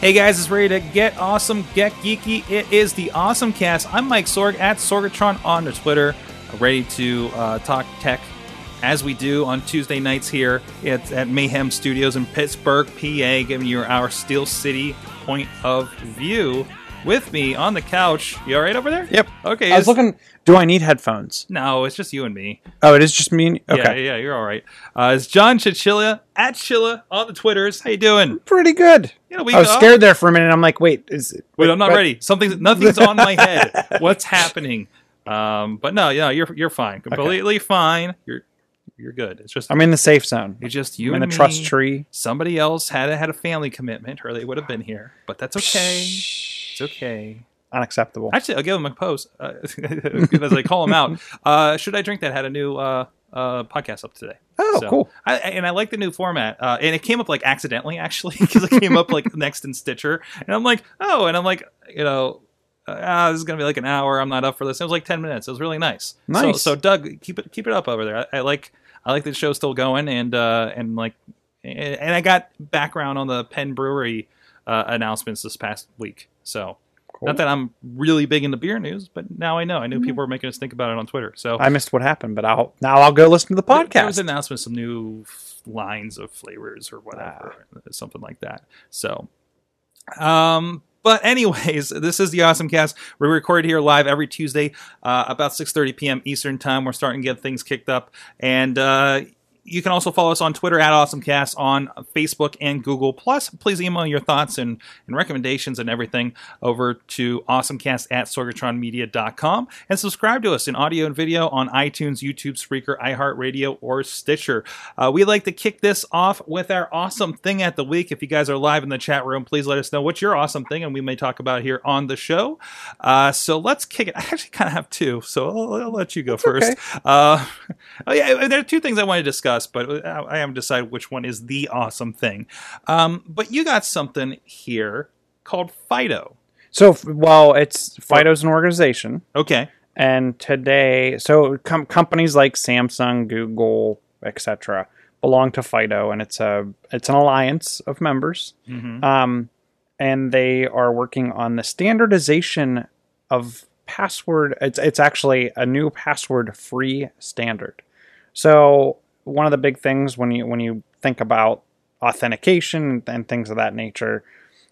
Hey guys, it's ready to get awesome, get geeky. It is the Awesome Cast. I'm Mike Sorg at Sorgatron on the Twitter, ready to uh, talk tech as we do on Tuesday nights here at, at Mayhem Studios in Pittsburgh, PA, giving you our Steel City point of view. With me on the couch, you all right over there? Yep. Okay. I was looking. Do I need headphones? No, it's just you and me. Oh, it is just me. Yeah, Okay. yeah, yeah, you're all right. Uh, it's John Chichilla at Chilla on the Twitters. How you doing? Pretty good. You know, we I was uh, scared there for a minute. I'm like, wait, is it? Wait, I'm not what- ready. Something's nothing's on my head. What's happening? Um, but no, yeah, you're you're fine, completely fine. You're you're good. It's just I'm in the safe zone. it's just you I'm in and the trust me. tree. Somebody else had a, had a family commitment, or they would have been here. But that's okay. It's okay. Unacceptable. Actually, I'll give them a post uh, as I call them out. Uh, Should I drink that? Had a new uh, uh, podcast up today. Oh, cool. I, and I like the new format. Uh, and it came up like accidentally, actually, because it came up like next in Stitcher. And I'm like, oh, and I'm like, you know, uh, ah, this is gonna be like an hour. I'm not up for this. It was like ten minutes. It was really nice. So, Nice. so Doug, keep it keep it up over there. I, I like I like the show still going, and uh, and like, and I got background on the Penn Brewery uh, announcements this past week. So. Not that I'm really big into beer news, but now I know. I knew people were making us think about it on Twitter. So I missed what happened, but I'll now I'll go listen to the there- There was podcast. an announcement, some new lines of flavors or whatever, Ah. something like that. So, um, but anyways, this is the Awesome Cast. We record here live every Tuesday, uh, about 6:30 p.m. Eastern time. We're starting to get things kicked up, and uh, you can also follow us on Twitter at AwesomeCast, on Facebook and Google. Plus, please email your thoughts and, and recommendations and everything over to awesomecast at sorgatronmedia.com and subscribe to us in audio and video on iTunes, YouTube, Spreaker, iHeartRadio, or Stitcher. Uh, we like to kick this off with our awesome thing at the week. If you guys are live in the chat room, please let us know what's your awesome thing, and we may talk about it here on the show. Uh, so let's kick it. I actually kind of have two, so I'll, I'll let you go first. Uh, oh yeah, there are two things I want to discuss, but I I haven't decided which one is the awesome thing. Um, but you got something here called FIDO. So, well, it's FIDO's an organization, Okay. and today, so com- companies like Samsung, Google, etc., belong to FIDO, and it's a it's an alliance of members. hmm um, and they are working on the standardization of password. It's it's actually a new password free standard. So one of the big things when you when you think about authentication and things of that nature,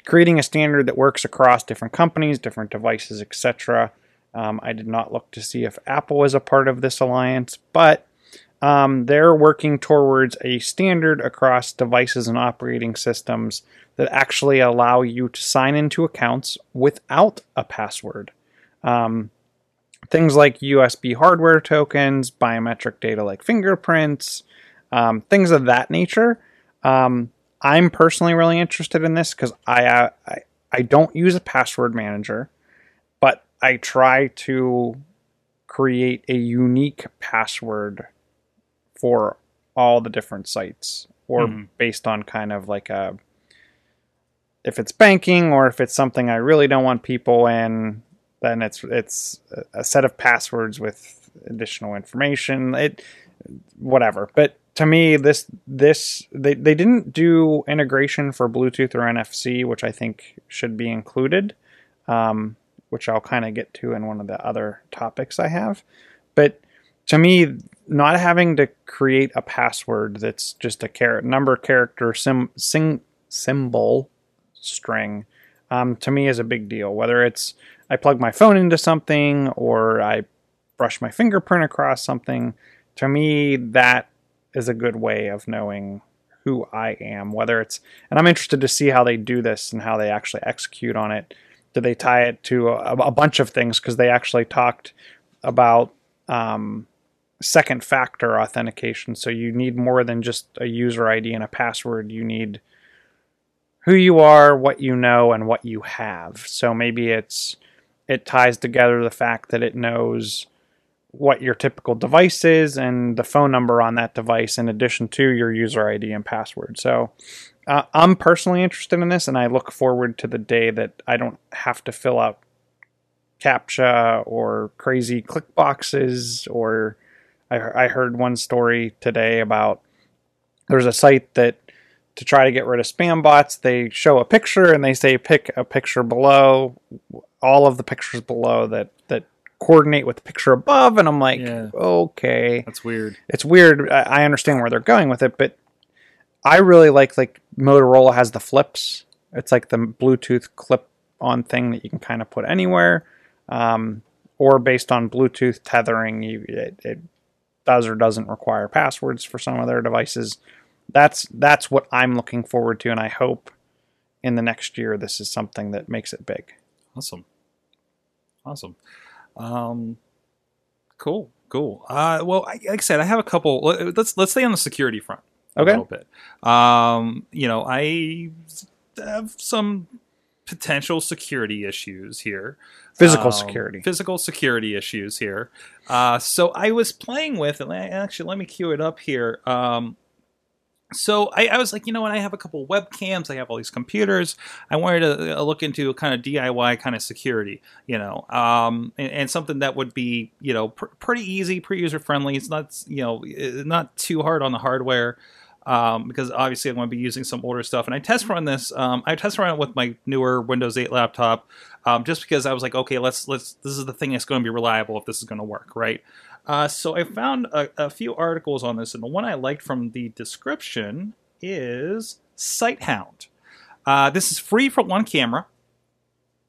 creating a standard that works across different companies, different devices, etc. Um, I did not look to see if Apple is a part of this alliance, but um, they're working towards a standard across devices and operating systems that actually allow you to sign into accounts without a password. Um, things like USB hardware tokens, biometric data like fingerprints, um, things of that nature. Um, I'm personally really interested in this because I, uh, I I don't use a password manager, but I try to create a unique password for all the different sites or Mhm. based on kind of like a if it's banking or if it's something I really don't want people in then it's it's a set of passwords with additional information it whatever but to me this this they, they didn't do integration for bluetooth or nfc which i think should be included um, which i'll kind of get to in one of the other topics i have. But to me not having to create a password that's just a char- number character sim- sing- symbol string um, to me is a big deal. Whether it's i plug my phone into something or i brush my fingerprint across something to me that is a good way of knowing who i am whether it's and i'm interested to see how they do this and how they actually execute on it do they tie it to a, a bunch of things because they actually talked about um, second factor authentication. So you need more than just a user ID and a password. You need who you are, what you know, and what you have. So maybe it's it ties together the fact that it knows what your typical device is and the phone number on that device in addition to your user ID and password. So uh, I'm personally interested in this and I look forward to the day that I don't have to fill out captcha or crazy click boxes or I, I heard one story today about there's a site that to try to get rid of spam bots they show a picture and they say pick a picture below all of the pictures below that that coordinate with the picture above and i'm like Yeah. okay That's weird. it's weird I, I understand where they're going with it but i really like like motorola has the flips it's like the bluetooth clip on thing that you can kind of put anywhere um, or based on bluetooth tethering you it, it does or doesn't require passwords for some of their devices that's that's what i'm looking forward to and i hope in the next year this is something that makes it big Awesome. Awesome. Um, cool. Cool. Uh, well, I, like I said, I have a couple. let- Let's let's stay on the security front a Okay. little bit. Um, you know, I have some potential security issues here. physical Um, security Physical security issues here. Uh, so I was playing with, and actually, let me cue it up here. Um, so I, I was like, you know what? I have a couple webcams. I have all these computers. I wanted to uh, look into kind of DIY kind of security, you know, um, and, and something that would be, you know, pr- pretty easy, pretty user friendly. It's not, you know, not too hard on the hardware. Um, because obviously I'm going to be using some older stuff, and I test run this. Um, I test run it with my newer Windows 8 laptop, um, just because I was like, okay, let's let's. This is the thing that's going to be reliable if this is going to work, right? Uh, so I found a, a few articles on this, and the one I liked from the description is Sighthound. Uh, this is free for one camera.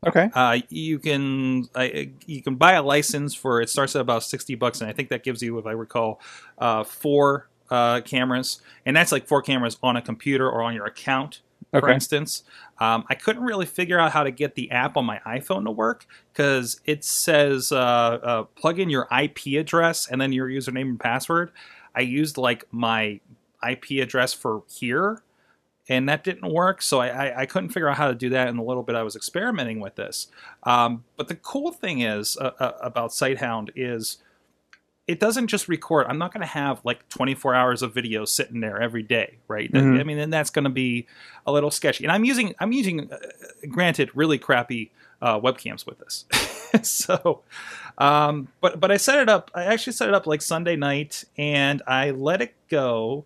okay Uh, you can I, you can buy a license for it starts at about sixty bucks, and I think that gives you, if I recall, uh, four uh, cameras, and that's like four cameras on a computer or on your account. For Okay. instance, um, I couldn't really figure out how to get the app on my iPhone to work because it says uh, uh, plug in your IP address and then your username and password. I used like my IP address for here, and that didn't work. So I, I, I couldn't figure out how to do that in the little bit I was experimenting with this. Um, but the cool thing is uh, uh, about Sighthound is it doesn't just record. I'm not going to have like 24 hours of video sitting there every day, right? That- Mhm. I mean, then that's going to be a little sketchy. And I'm using, I'm using, uh, granted, really crappy uh, webcams with this. so, um, but but I set it up. I actually set it up like Sunday night, and I let it go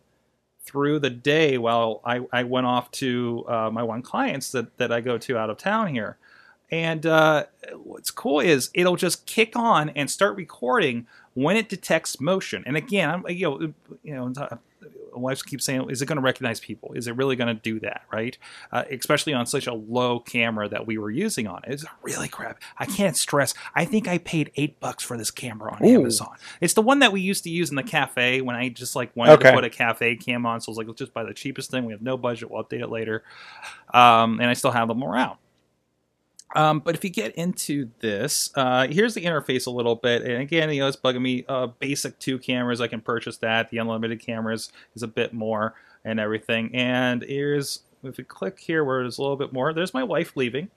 through the day while I, I went off to uh, my one clients that, that I go to out of town here. And uh, what's cool is it'll just kick on and start recording when it detects motion. And again, I'm you know you know uh, wives keep saying, is it going to recognize people? Is it really going to do that? Right? Uh, especially on such a low camera that we were using on it. It's really crap. I can't stress. I think I paid eight bucks for this camera on Ooh. Amazon. It's the one that we used to use in the cafe when I just like wanted Okay. to put a cafe cam on. So I was like, let's just buy the cheapest thing. We have no budget. We'll update it later. Um, and I still have them around. Um, but if you get into this, uh, here's the interface a little bit. And again, you know, it's bugging me. Uh, basic two cameras, I can purchase that. The unlimited cameras is a bit more and everything. And here's, if we click here where there's a little bit more, there's my wife leaving.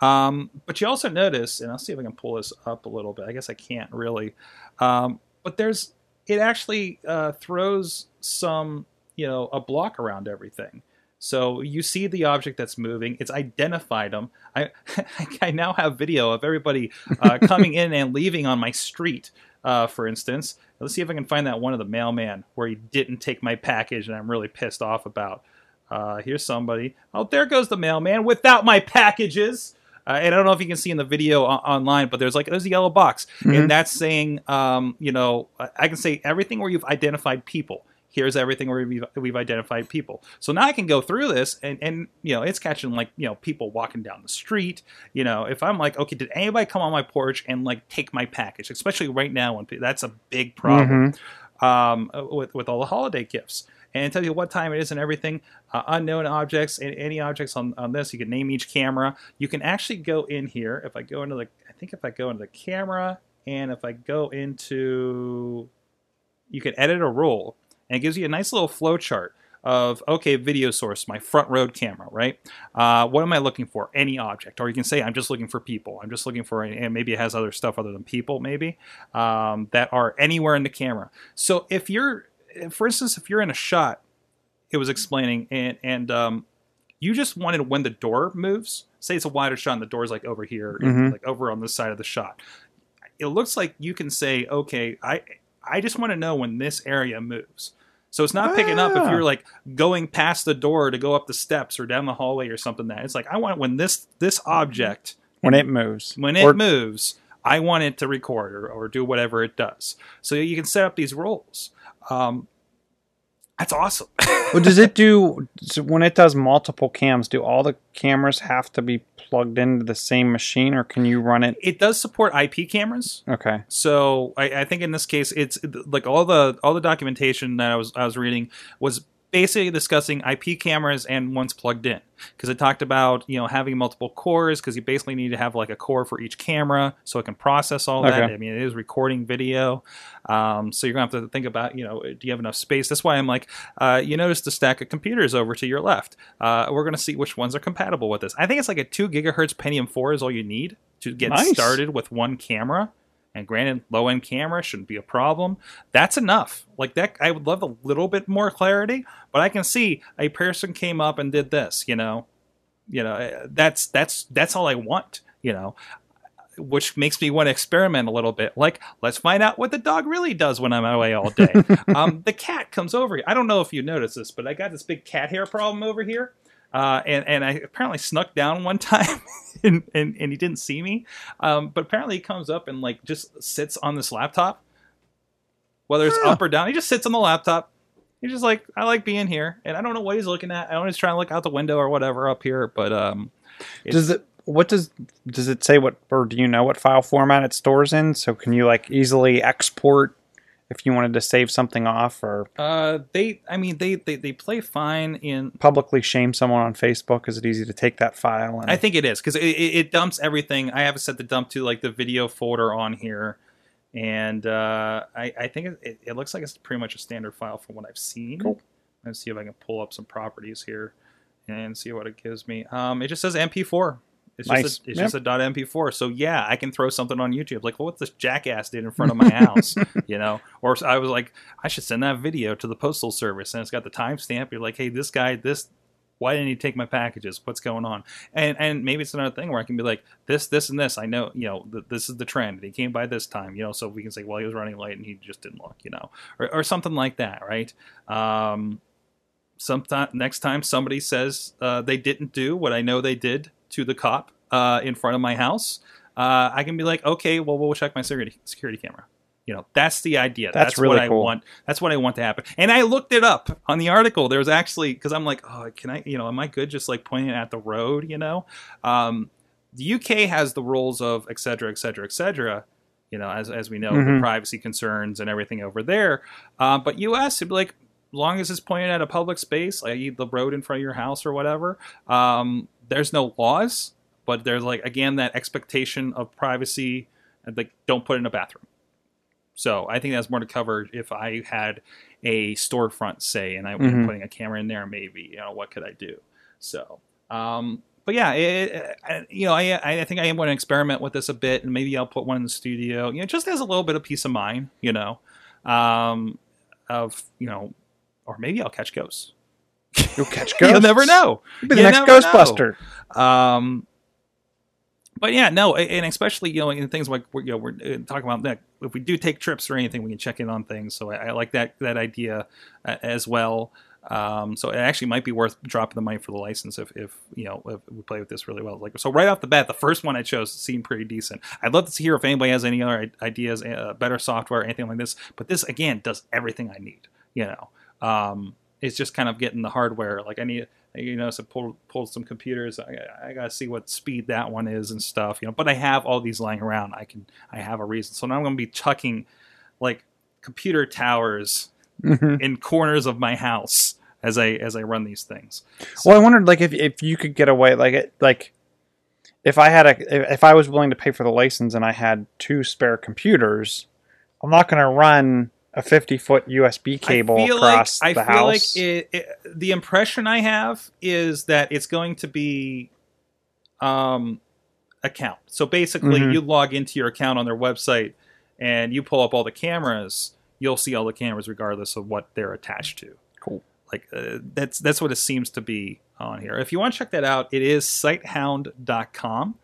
Um, but you also notice, and I'll see if I can pull this up a little bit. I guess I can't really. Um, but there's, it actually uh, throws some, you know, a block around everything. So you see the object that's moving. It's identified them. I I now have video of everybody uh, coming in and leaving on my street. Uh, for instance, let's see if I can find that one of the mailman where he didn't take my package, and I'm really pissed off about. Uh, here's somebody. Oh, there goes the mailman without my packages. Uh, and I don't know if you can see in the video o- online, but there's like there's a yellow box, Mhm. and that's saying, um, you know, I can say everything where you've identified people. Here's everything where we've, we've identified people. So now I can go through this, and and you know, it's catching like you know people walking down the street. You know, if I'm like, okay, did anybody come on my porch and like take my package? Especially right now when that's a big problem um, with with all the holiday gifts. And it tells you what time it is and everything. Uh, unknown objects and any objects on, on this. You can name each camera. You can actually go in here. If I go into the, I think if I go into the camera and if I go into, you can edit a rule and it gives you a nice little flow chart of okay, video source, my front road camera, right? Uh, what am I looking for? Any object, or you can say I'm just looking for people. I'm just looking for, and maybe it has other stuff other than people, maybe um, that are anywhere in the camera. So if you're, for instance, if you're in a shot, it was explaining, and and um, you just wanted when the door moves. Say it's a wider shot, and the door's like over here, Mhm. like over on this side of the shot. It looks like you can say, okay, I I just want to know when this area moves. So it's not picking up if Ah. you're like going past the door to go up the steps or down the hallway or something. That it's like I want when this this object when it moves. when it Or- moves, I want it to record or, or do whatever it does. So you can set up these roles. Um, that's awesome. Well, does it do so when it does multiple cams? Do all the cameras have to be plugged into the same machine, or can you run it? it does support IP cameras. Okay, So I, I think in this case, it's like all the all the documentation that I was I was reading was basically discussing IP cameras and once plugged in because it talked about you know having multiple cores because you basically need to have like a core for each camera so it can process all that. I mean, it is recording video, um, so you're gonna have to think about you know do you have enough space? That's why I'm like, uh, you notice the stack of computers over to your left. Uh, we're gonna see which ones are compatible with this. I think it's like a two gigahertz Pentium four is all you need to get Nice. started with one camera and granted low end camera shouldn't be a problem. That's enough. Like that i would love a little bit more clarity but i can see a person came up and did this you know? You know eh, that's that's that's all i want you know? Which makes me want to experiment a little bit. Like let's find out what the dog really does when i'm away all day. Um, the cat comes over. I don't know if you noticed this but i got this big cat hair problem over here uh, and, and I apparently snuck down one time and, and, and he didn't see me. Um, but apparently he comes up and like just sits on this laptop, whether it's Huh. up or down. He just sits on the laptop. He's just like, I like being here, and I don't know what he's looking at. I don't know he's trying to look out the window or whatever up here, but um, does it? What does does it say? What or do you know what file format it stores in? So can you like easily export if you wanted to save something off or uh, they, I mean, they, they they play fine in publicly shame someone on Facebook? Is it easy to take that file? And, I think it is because it, it, dumps everything. I have it set to dump to like the video folder on here, and uh, I, I think it, it, it looks like it's pretty much a standard file from what I've seen. Cool. Let's see if I can pull up some properties here and see what it gives me. Um, it just says MP4. It's Nice. just a, it's Yep. just a .mp4. So yeah, I can throw something on YouTube like, well, what this jackass did in front of my house, you know? Or I was like, I should send that video to the postal service, and it's got the timestamp. You're like, hey, this guy, this why didn't he take my packages? What's going on? And and maybe it's another thing where I can be like this, this, and this. I know, you know, th- this is the trend. He came by this time, you know, so we can say, well, he was running late and he just didn't look, you know, or, or something like that, right? Um, sometime next time somebody says uh, they didn't do what I know they did to the cop uh, in front of my house, uh, I can be like, okay, well, we'll check my security security camera. You know, that's the idea. That's what really I cool. want. That's what I want to happen. And I looked it up on the article. There was actually because I'm like, oh, can I? You know, am I good just like pointing at the road? You know, um, the UK has the rules of et cetera, et cetera, et cetera. You know, as as we know, the Mhm. privacy concerns and everything over there. Uh, but US, it'd be like, long as it's pointed at a public space, like the road in front of your house or whatever, um, there's no laws. But there's like again that expectation of privacy, and like don't put it in a bathroom. So I think that's more to cover if I had a storefront, say, and I was Mhm. putting a camera in there, maybe you know what could I do? So, um, but yeah, it, I- you know, I I think I am going to experiment with this a bit, and maybe I'll put one in the studio, you know, just as a little bit of peace of mind, you know, um, of you know, or maybe I'll catch ghosts. You'll catch ghosts. You'll never know. You'll be the You next. Ghostbuster. Um, but yeah, no, and especially you know in things like we're, you know, we're uh, talking about that. If we do take trips or anything, we can check in on things. So I, I like that that idea uh, as well. Um, so it actually might be worth dropping the money for the license if, if you know if we play with this really well. Like so, right off the bat, the first one I chose seemed pretty decent. I'd love to hear if anybody has any other ideas, uh, better software, anything like this. But this again does everything I need. You know, um, it's just kind of getting the hardware. Like I need, you know, so pull pull some computers. I, I gotta see what speed that one is and stuff. You know, but I have all these lying around. I can I have a reason. So now I'm gonna be chucking like computer towers Mhm. in corners of my house as I as I run these things. Well, I wondered like if if you could get away like it like if I had a if I was willing to pay for the license and I had two spare computers, I'm not going to run a 50 foot USB cable I feel across like, the I feel like it, it, the impression I have is that it's going to be um account. So basically, Mhm. you log into your account on their website and you pull up all the cameras. You'll see all the cameras regardless of what they're attached to. Cool. Like uh, that's that's what it seems to be on here. If you want to check that out, it is sighthound.com.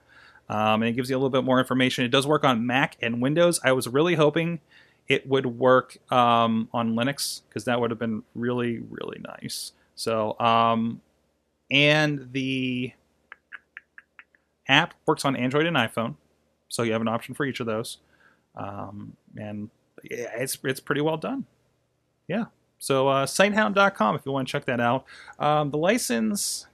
Um, and it gives you a little bit more information. It does work on Mac and Windows. I was really hoping it would work um, on Linux because that would have been really, really nice. So, um, and the app works on Android and iPhone, so you have an option for each of those. Um, and it's it's pretty well done. Yeah. So uh, sighthound.com if you want to check that out. Um, the license.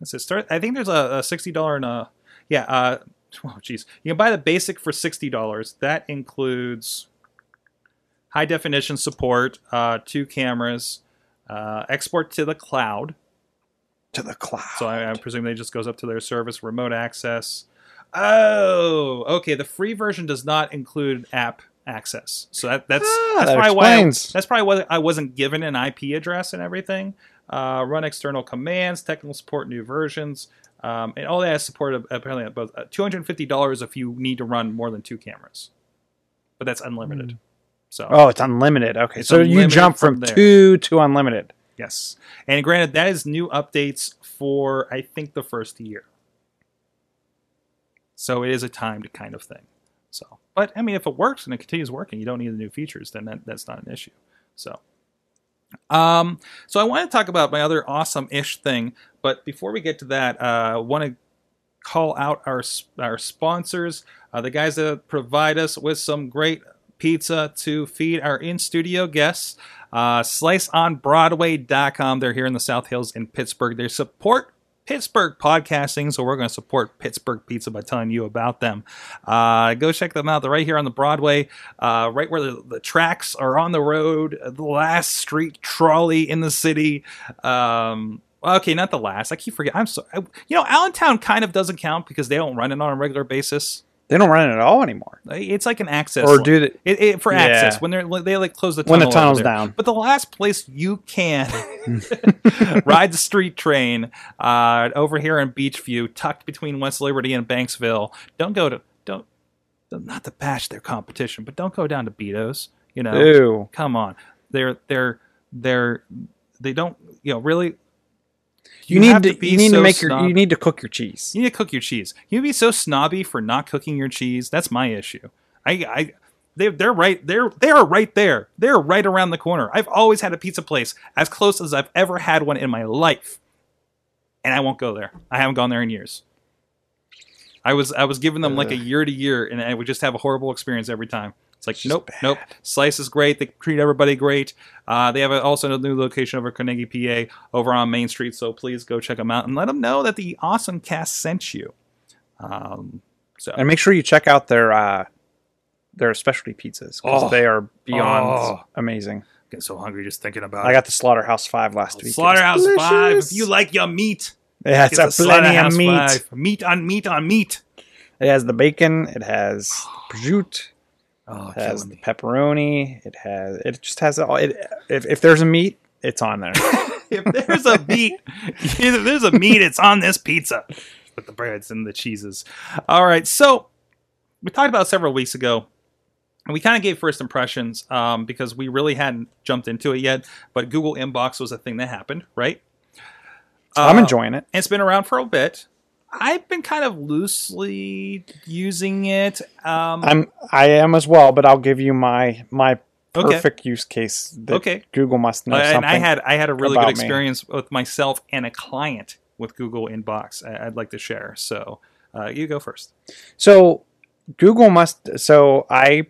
Let's start. I think there's a, a sixty dollar and a yeah. Uh, oh jeez, you can buy the basic for sixty dollars. That includes high definition support, uh, two cameras, uh, export to the cloud. to the cloud. So I, I presume they just goes up to their service, remote access. Oh, okay. The free version does not include app access. So that, that's Ah, that's that probably why I, that's probably why I wasn't given an IP address and everything. Uh, run external commands, technical support, new versions, um, and all that has support apparently at both uh, two hundred and fifty dollars if you need to run more than two cameras, but that's unlimited. So oh, it's unlimited. Okay, It's so you jump from from, two to unlimited. Yes. And granted, that is new updates for, I think, the first year. So it is a timed kind of thing. So, but I mean, if it works and it continues working, you don't need the new features, then that, that's not an issue. So, um, so I want to talk about my other awesome-ish thing, but before we get to that, uh, I want to call out our our sponsors, uh, the guys that provide us with some great pizza to feed our in-studio guests. Uh, SliceOnBroadway.com. They're here in the South Hills in Pittsburgh. They support Pittsburgh podcasting, so we're going to support Pittsburgh Pizza by telling you about them. Uh, go check them out. They're right here on the Broadway, uh, right where the, the tracks are on the road, the last street trolley in the city. Um, okay, not the last. I keep forgetting. I'm sorry. You know, Allentown kind of doesn't count because they don't run it on a regular basis. They don't run it at all anymore. It's like an access, Or do they? It, it, for Yeah. access when they're they like close the tunnel When the tunnel's down. But the last place you can ride the street train uh, over here in Beechview, tucked between West Liberty and Banksville. Don't go to don't not to bash their competition, but don't go down to Beto's. You know, Ew. come on, they're they're they're they don't you know really. You, have need to, be you need so to make your snob- you need to cook your cheese. you need to cook your cheese. You be so snobby for not cooking your cheese. That's my issue. I, I, they, they're right. They're they are right there. They're right around the corner. I've always had a pizza place as close as I've ever had one in my life, and I won't go there. I haven't gone there in years. I was I was giving them like a year to year, and I would just have a horrible experience every time. It's like just nope, bad. nope. Slice is great. They treat everybody great. Uh, they have a, also a new location over Carnegie, PA, over on Main Street. So please go check them out and let them know that the Awesome Cast sent you. Um, so And make sure you check out their uh, their specialty pizzas because Oh. they are beyond Oh. amazing. get so hungry just thinking about it. I it. got the Slaughterhouse Five last week. Slaughterhouse Five. If you like your meat, it's the a plenty of meat. Five. Meat on meat on meat. It has the bacon. It has prosciutto. Oh, It has the pepperoni. It has. It just has all. It, if if there's a meat, it's on there. if there's a meat, if there's a meat, it's on this pizza with the breads and the cheeses. All right, so we talked about several weeks ago, and we kind of gave first impressions um, because we really hadn't jumped into it yet. But Google Inbox was a thing that happened, right? I'm Uh, enjoying it. and it's been around for a bit. I've been kind of loosely using it. Um, I'm. I am as well, but I'll give you my my Okay. perfect use case. That Okay. Google must know Uh, and. I had I had a really good me. experience with myself and a client with Google Inbox. I, I'd like to share. So uh, you go first. So Google must. So I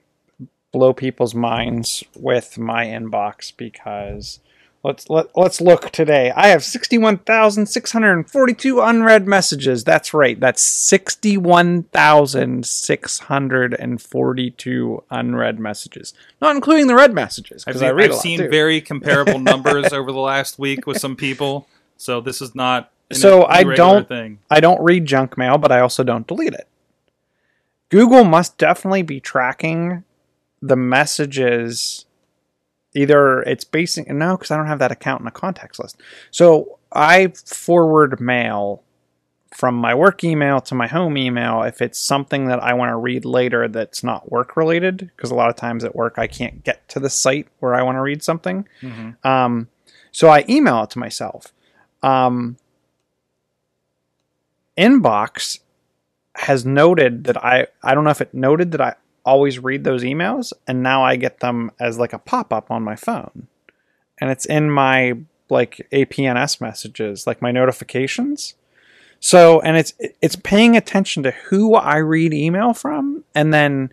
blow people's minds with my inbox because let's let let's look today. I have sixty one thousand six hundred and forty two unread messages. That's right. That's sixty one thousand six hundred and forty two unread messages, not including the red messages. I've, Because I read I've a lot seen too. very comparable numbers over the last week with some people. So this is not So I don't- thing. I don't read junk mail, but I also don't delete it. Google must definitely be tracking the messages either it's basic no because I don't have that account in a contacts list. So I forward mail from my work email to my home email if it's something that I want to read later that's not work related because a lot of times at work I can't get to the site where I want to read something. Mhm. Um, so I email it to myself. Um, Inbox has noted that I I don't know if it noted that I always read those emails and now I get them as like a pop-up on my phone. And it's in my like APNS messages, like my notifications. So, and it's it's paying attention to who I read email from and then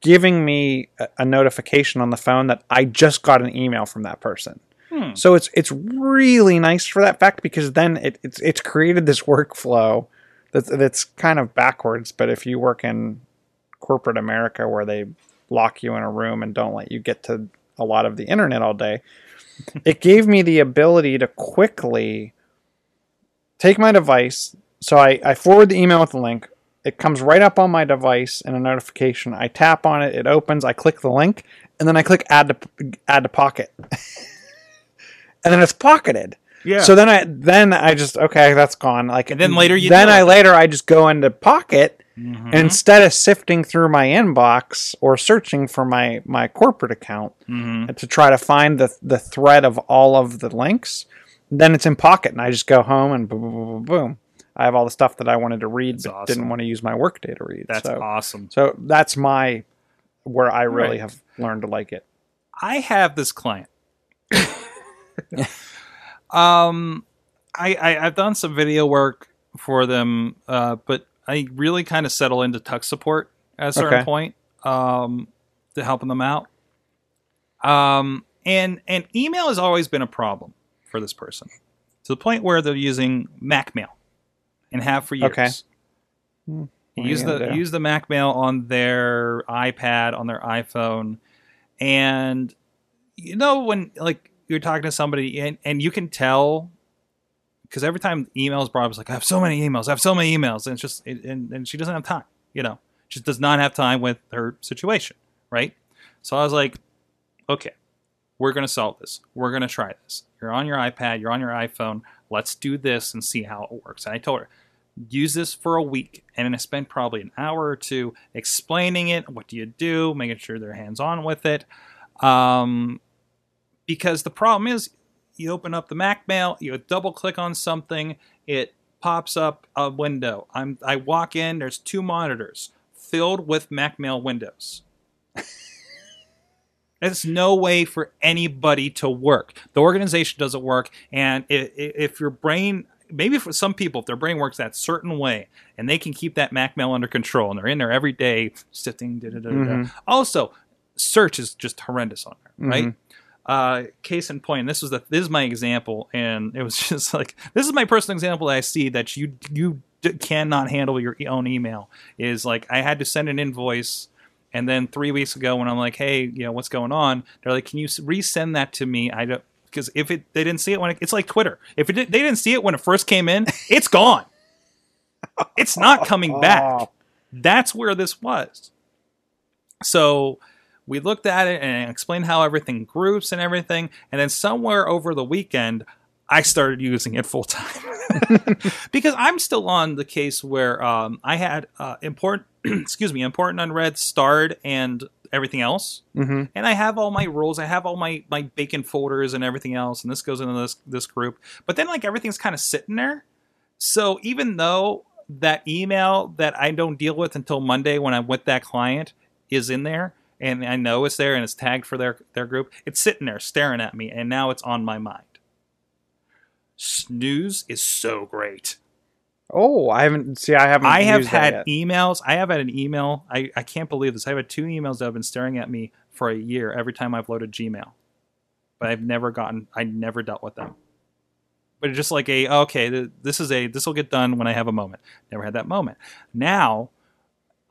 giving me a, a notification on the phone that I just got an email from that person. Hmm. So it's it's really nice for that fact because then it, it's it's created this workflow that's that's kind of backwards. But if you work in corporate America where they lock you in a room and don't let you get to a lot of the internet all day, it gave me the ability to quickly take my device. So I, I forward the email with the link. It comes right up on my device in a notification. I tap on it, it opens, I click the link, and then I click add to add to pocket. and then it's pocketed. Yeah. So then I then I just okay, that's gone. Like And then later you then I it. later I just go into pocket Mhm. instead of sifting through my inbox or searching for my my corporate account Mhm. to try to find the the thread of all of the links, then it's in pocket and I just go home and boom boom boom boom. boom. I have all the stuff that I wanted to read That's but awesome. didn't want to use my workday to read. That's so, awesome. so that's my where I really Right. have learned to like it. I have this client. um, I, I I've done some video work for them, uh, but I really kind of settle into tech support at a certain Okay. point, um, to helping them out. Um, and and email has always been a problem for this person, to the point where they're using Mac Mail and have for years. Okay. Hmm. Use you the gonna do? use the MacMail on their iPad, on their iPhone, and you know when like you're talking to somebody and, and you can tell because every time emails brought up, it's like I have so many emails, I have so many emails, and it's just it, and and she doesn't have time, you know, she does not have time with her situation, right? So I was like, okay, we're gonna solve this. We're gonna try this. You're on your iPad, you're on your iPhone. Let's do this and see how it works. And I told her, use this for a week, and then I spent probably an hour or two explaining it. What do you do? Making sure they're hands on with it. Um, because the problem is, you open up the Mac Mail, you double click on something, it pops up a window. I'm I walk in, there's two monitors filled with Mac Mail windows. There's no way for anybody to work. The organization doesn't work, and if your brain, maybe for some people, if their brain works that certain way, and they can keep that Mac Mail under control, and they're in there every day sifting. Da, da, da. Mhm. Also, search is just horrendous on there, right? Uh, case in point, this was the this is my example, and it was just like this is my personal example that I see that you you d- cannot handle your own email. Is like I had to send an invoice, and then three weeks ago when I'm like, hey, you know what's going on? They're like, can you resend that to me? I don't because if it they didn't see it when it, it's like Twitter. If it did, they didn't see it when it first came in, it's gone. it's not coming back that's where this was. So we looked at it and explained how everything groups and everything. And then somewhere over the weekend, I started using it full time because I'm still on the case where um, I had uh, important, excuse me, important unread, starred, and everything else. mhm. And I have all my rules. I have all my my bacon folders and everything else, and this goes into this this group. But then like everything's kind of sitting there. So even though that email that I don't deal with until Monday when I'm with that client is in there, and I know it's there and it's tagged for their their group, it's sitting there staring at me, and now it's on my mind. Snooze is so great. Oh, I haven't. See, I haven't. I have had emails. I have had an email. I, I can't believe this. I've had two emails that have been staring at me for a year every time I've loaded Gmail. But I've never gotten, I never dealt with them. But it's just like a, okay, this is a, this will get done when I have a moment. Never had that moment. Now,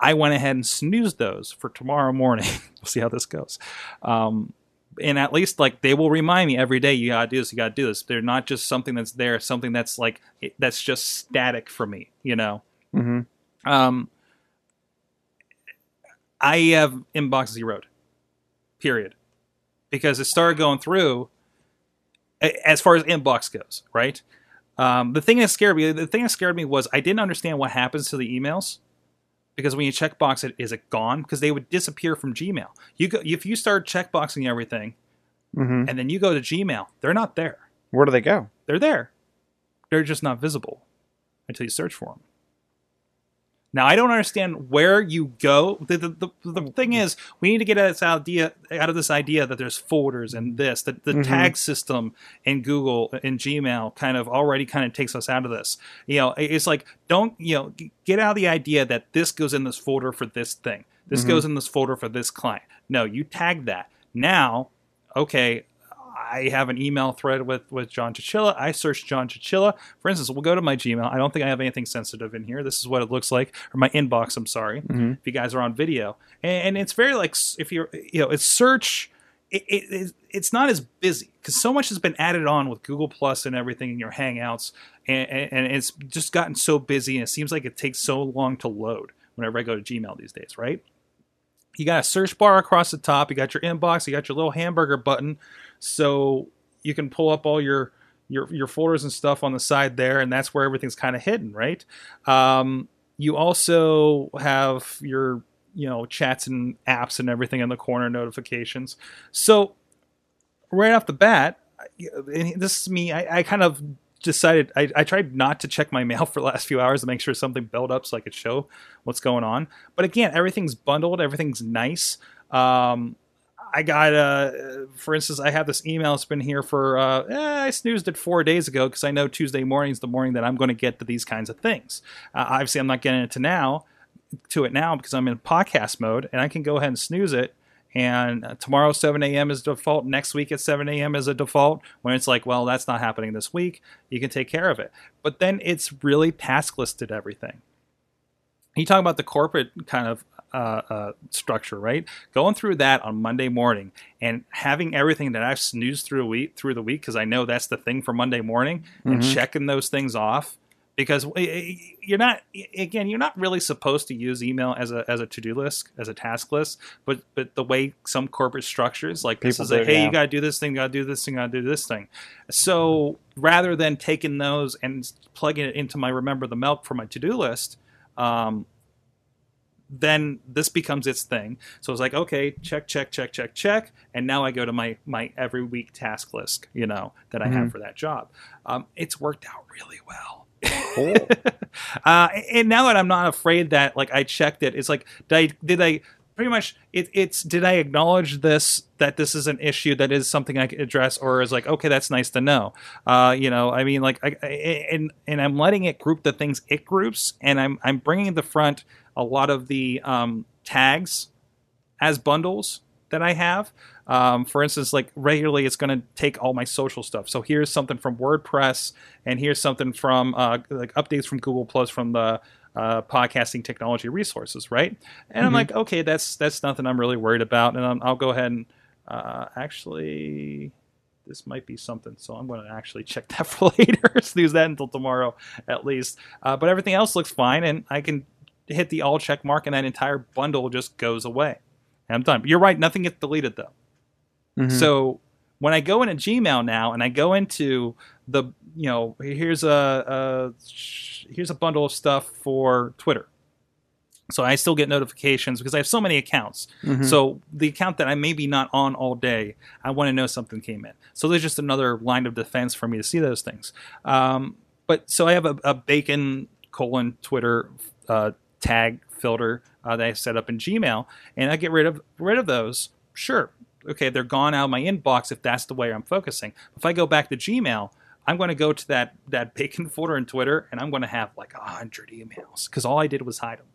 I went ahead and snoozed those for tomorrow morning. we'll see how this goes. Um, and at least like they will remind me every day you gotta do this you gotta do this they're not just something that's there something that's like that's just static for me you know Mhm. um, I have inbox zeroed period, because it started going through as far as inbox goes, right? Um, the thing that scared me, the thing that scared me was I didn't understand what happens to the emails because when you checkbox it, is it gone? Because they would disappear from Gmail. You go if you start checkboxing everything hmm and then you go to Gmail, they're not there. Where do they go? They're there. They're just not visible until you search for them. Now I don't understand where you go. The, the, the, the thing is, we need to get out of this idea out of this idea that there's folders and this. That the Mhm. tag system in Google in Gmail kind of already kind of takes us out of this. You know, it's like don't you know get out of the idea that this goes in this folder for this thing. This Mhm. goes in this folder for this client. No, you tag that. Now, okay, I have an email thread with with John Chichilla. I search John Chichilla. For instance, we'll go to my Gmail. I don't think I have anything sensitive in here. This is what it looks like, or my inbox. I'm sorry, Mhm. if you guys are on video, and, and it's very like if you're you know it's search. It, it, it's- it's not as busy because so much has been added on with Google Plus and everything in your Hangouts, and, and it's just gotten so busy, and it seems like it takes so long to load whenever I go to Gmail these days, right? You got a search bar across the top you got your inbox you got your little hamburger button. So you can pull up all your your your folders and stuff on the side there and that's where everything's kind of hidden right? Um, you also have your you know chats and apps and everything in the corner notifications. So right off the bat this is me i, I kind of decided I, I tried not to check my mail for the last few hours to make sure something built up so i could show what's going on but again everything's bundled everything's nice um, I got, uh, for instance, I have this email It's been here for, uh, eh, I snoozed it four days ago because I know Tuesday morning is the morning that I'm going to get to these kinds of things. Uh, obviously, I'm not getting it to now, to it now because I'm in podcast mode and I can go ahead and snooze it. And tomorrow, 7 a.m. is default. Next week at 7 a.m. is a default. When it's like, well, that's not happening this week, you can take care of it. But then it's really task listed everything you talk about the corporate kind of uh, uh, structure, right? Going through that on Monday morning and having everything that I've snoozed through a week through the week because I know that's the thing for Monday morning and Mhm. checking those things off because eh, eh, you're not again you're not really supposed to use email as a as a to do list as a task list, but but the way some corporate structures like this People is like hey yeah. you got to do this thing, you got to do this thing, got to do this thing. So rather than taking those and plugging it into my remember the milk for my to do list. Um, then this becomes its thing. So it's like, okay, check, check, check, check, check, and now I go to my my every week task list, you know, that I have Mhm. for that job. Um, it's worked out really well. Cool. uh, and now that I'm not afraid that like I checked it, it's like did I did I pretty much it, it's did I acknowledge this that this is an issue that is something I can address or is like okay that's nice to know. Uh, you know I mean like I, I, and and I'm letting it group the things it groups and I'm I'm bringing the front a lot of the um, tags as bundles that I have. Um, for instance, like regularly, it's going to take all my social stuff. So here's something from WordPress, and here's something from uh, like updates from Google Plus from the uh, podcasting technology resources, right? And I'm Mhm. like, okay, that's that's nothing I'm really worried about, and i I'll go ahead and uh, actually. This might be something, so I'm going to actually check that for later. Snooze that until tomorrow, at least. Uh, but everything else looks fine, and I can hit the all check mark, and that entire bundle just goes away. And I'm done. But you're right, nothing gets deleted though. Mhm. So when I go into Gmail now and I go into the you know here's a, a here's a bundle of stuff for Twitter. So I still get notifications because I have so many accounts. Mhm. So the account that I may be not on all day, I want to know something came in. So there's just another line of defense for me to see those things. Um, but so I have a, a bacon colon Twitter uh, tag filter uh, that I set up in Gmail, and I get rid of rid of those. Sure, okay, they're gone out of my inbox if that's the way I'm focusing. If I go back to Gmail, I'm going to go to that that bacon folder in Twitter, and I'm going to have like a hundred emails because all I did was hide them.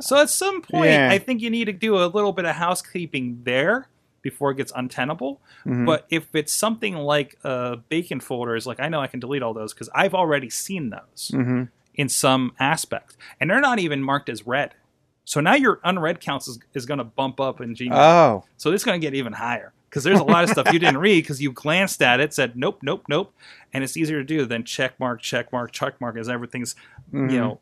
So at some point, Yeah. I think you need to do a little bit of housekeeping there before it gets untenable. Mhm. But if it's something like uh, bacon folders, like I know I can delete all those because I've already seen those Mhm. in some aspect, and they're not even marked as red. So now your unread counts is, is going to bump up in Gmail. Oh. So it's going to get even higher because there's a lot of stuff you didn't read because you glanced at it, said nope, nope, nope, and it's easier to do than check mark, check mark, check mark as everything's Mhm. you know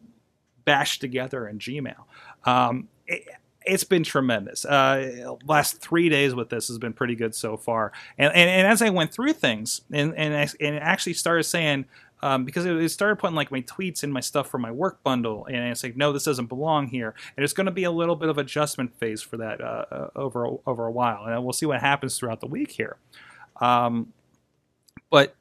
bashed together in Gmail. Um, it, it's been tremendous. Uh, last three days with this has been pretty good so far. And and, and as I went through things and and I, and it actually started saying. Um, because it, it started putting like my tweets and my stuff for my work bundle, and it's like, no, this doesn't belong here. And it's going to be a little bit of adjustment phase for that uh, uh, over over a while, and we'll see what happens throughout the week here. Um, but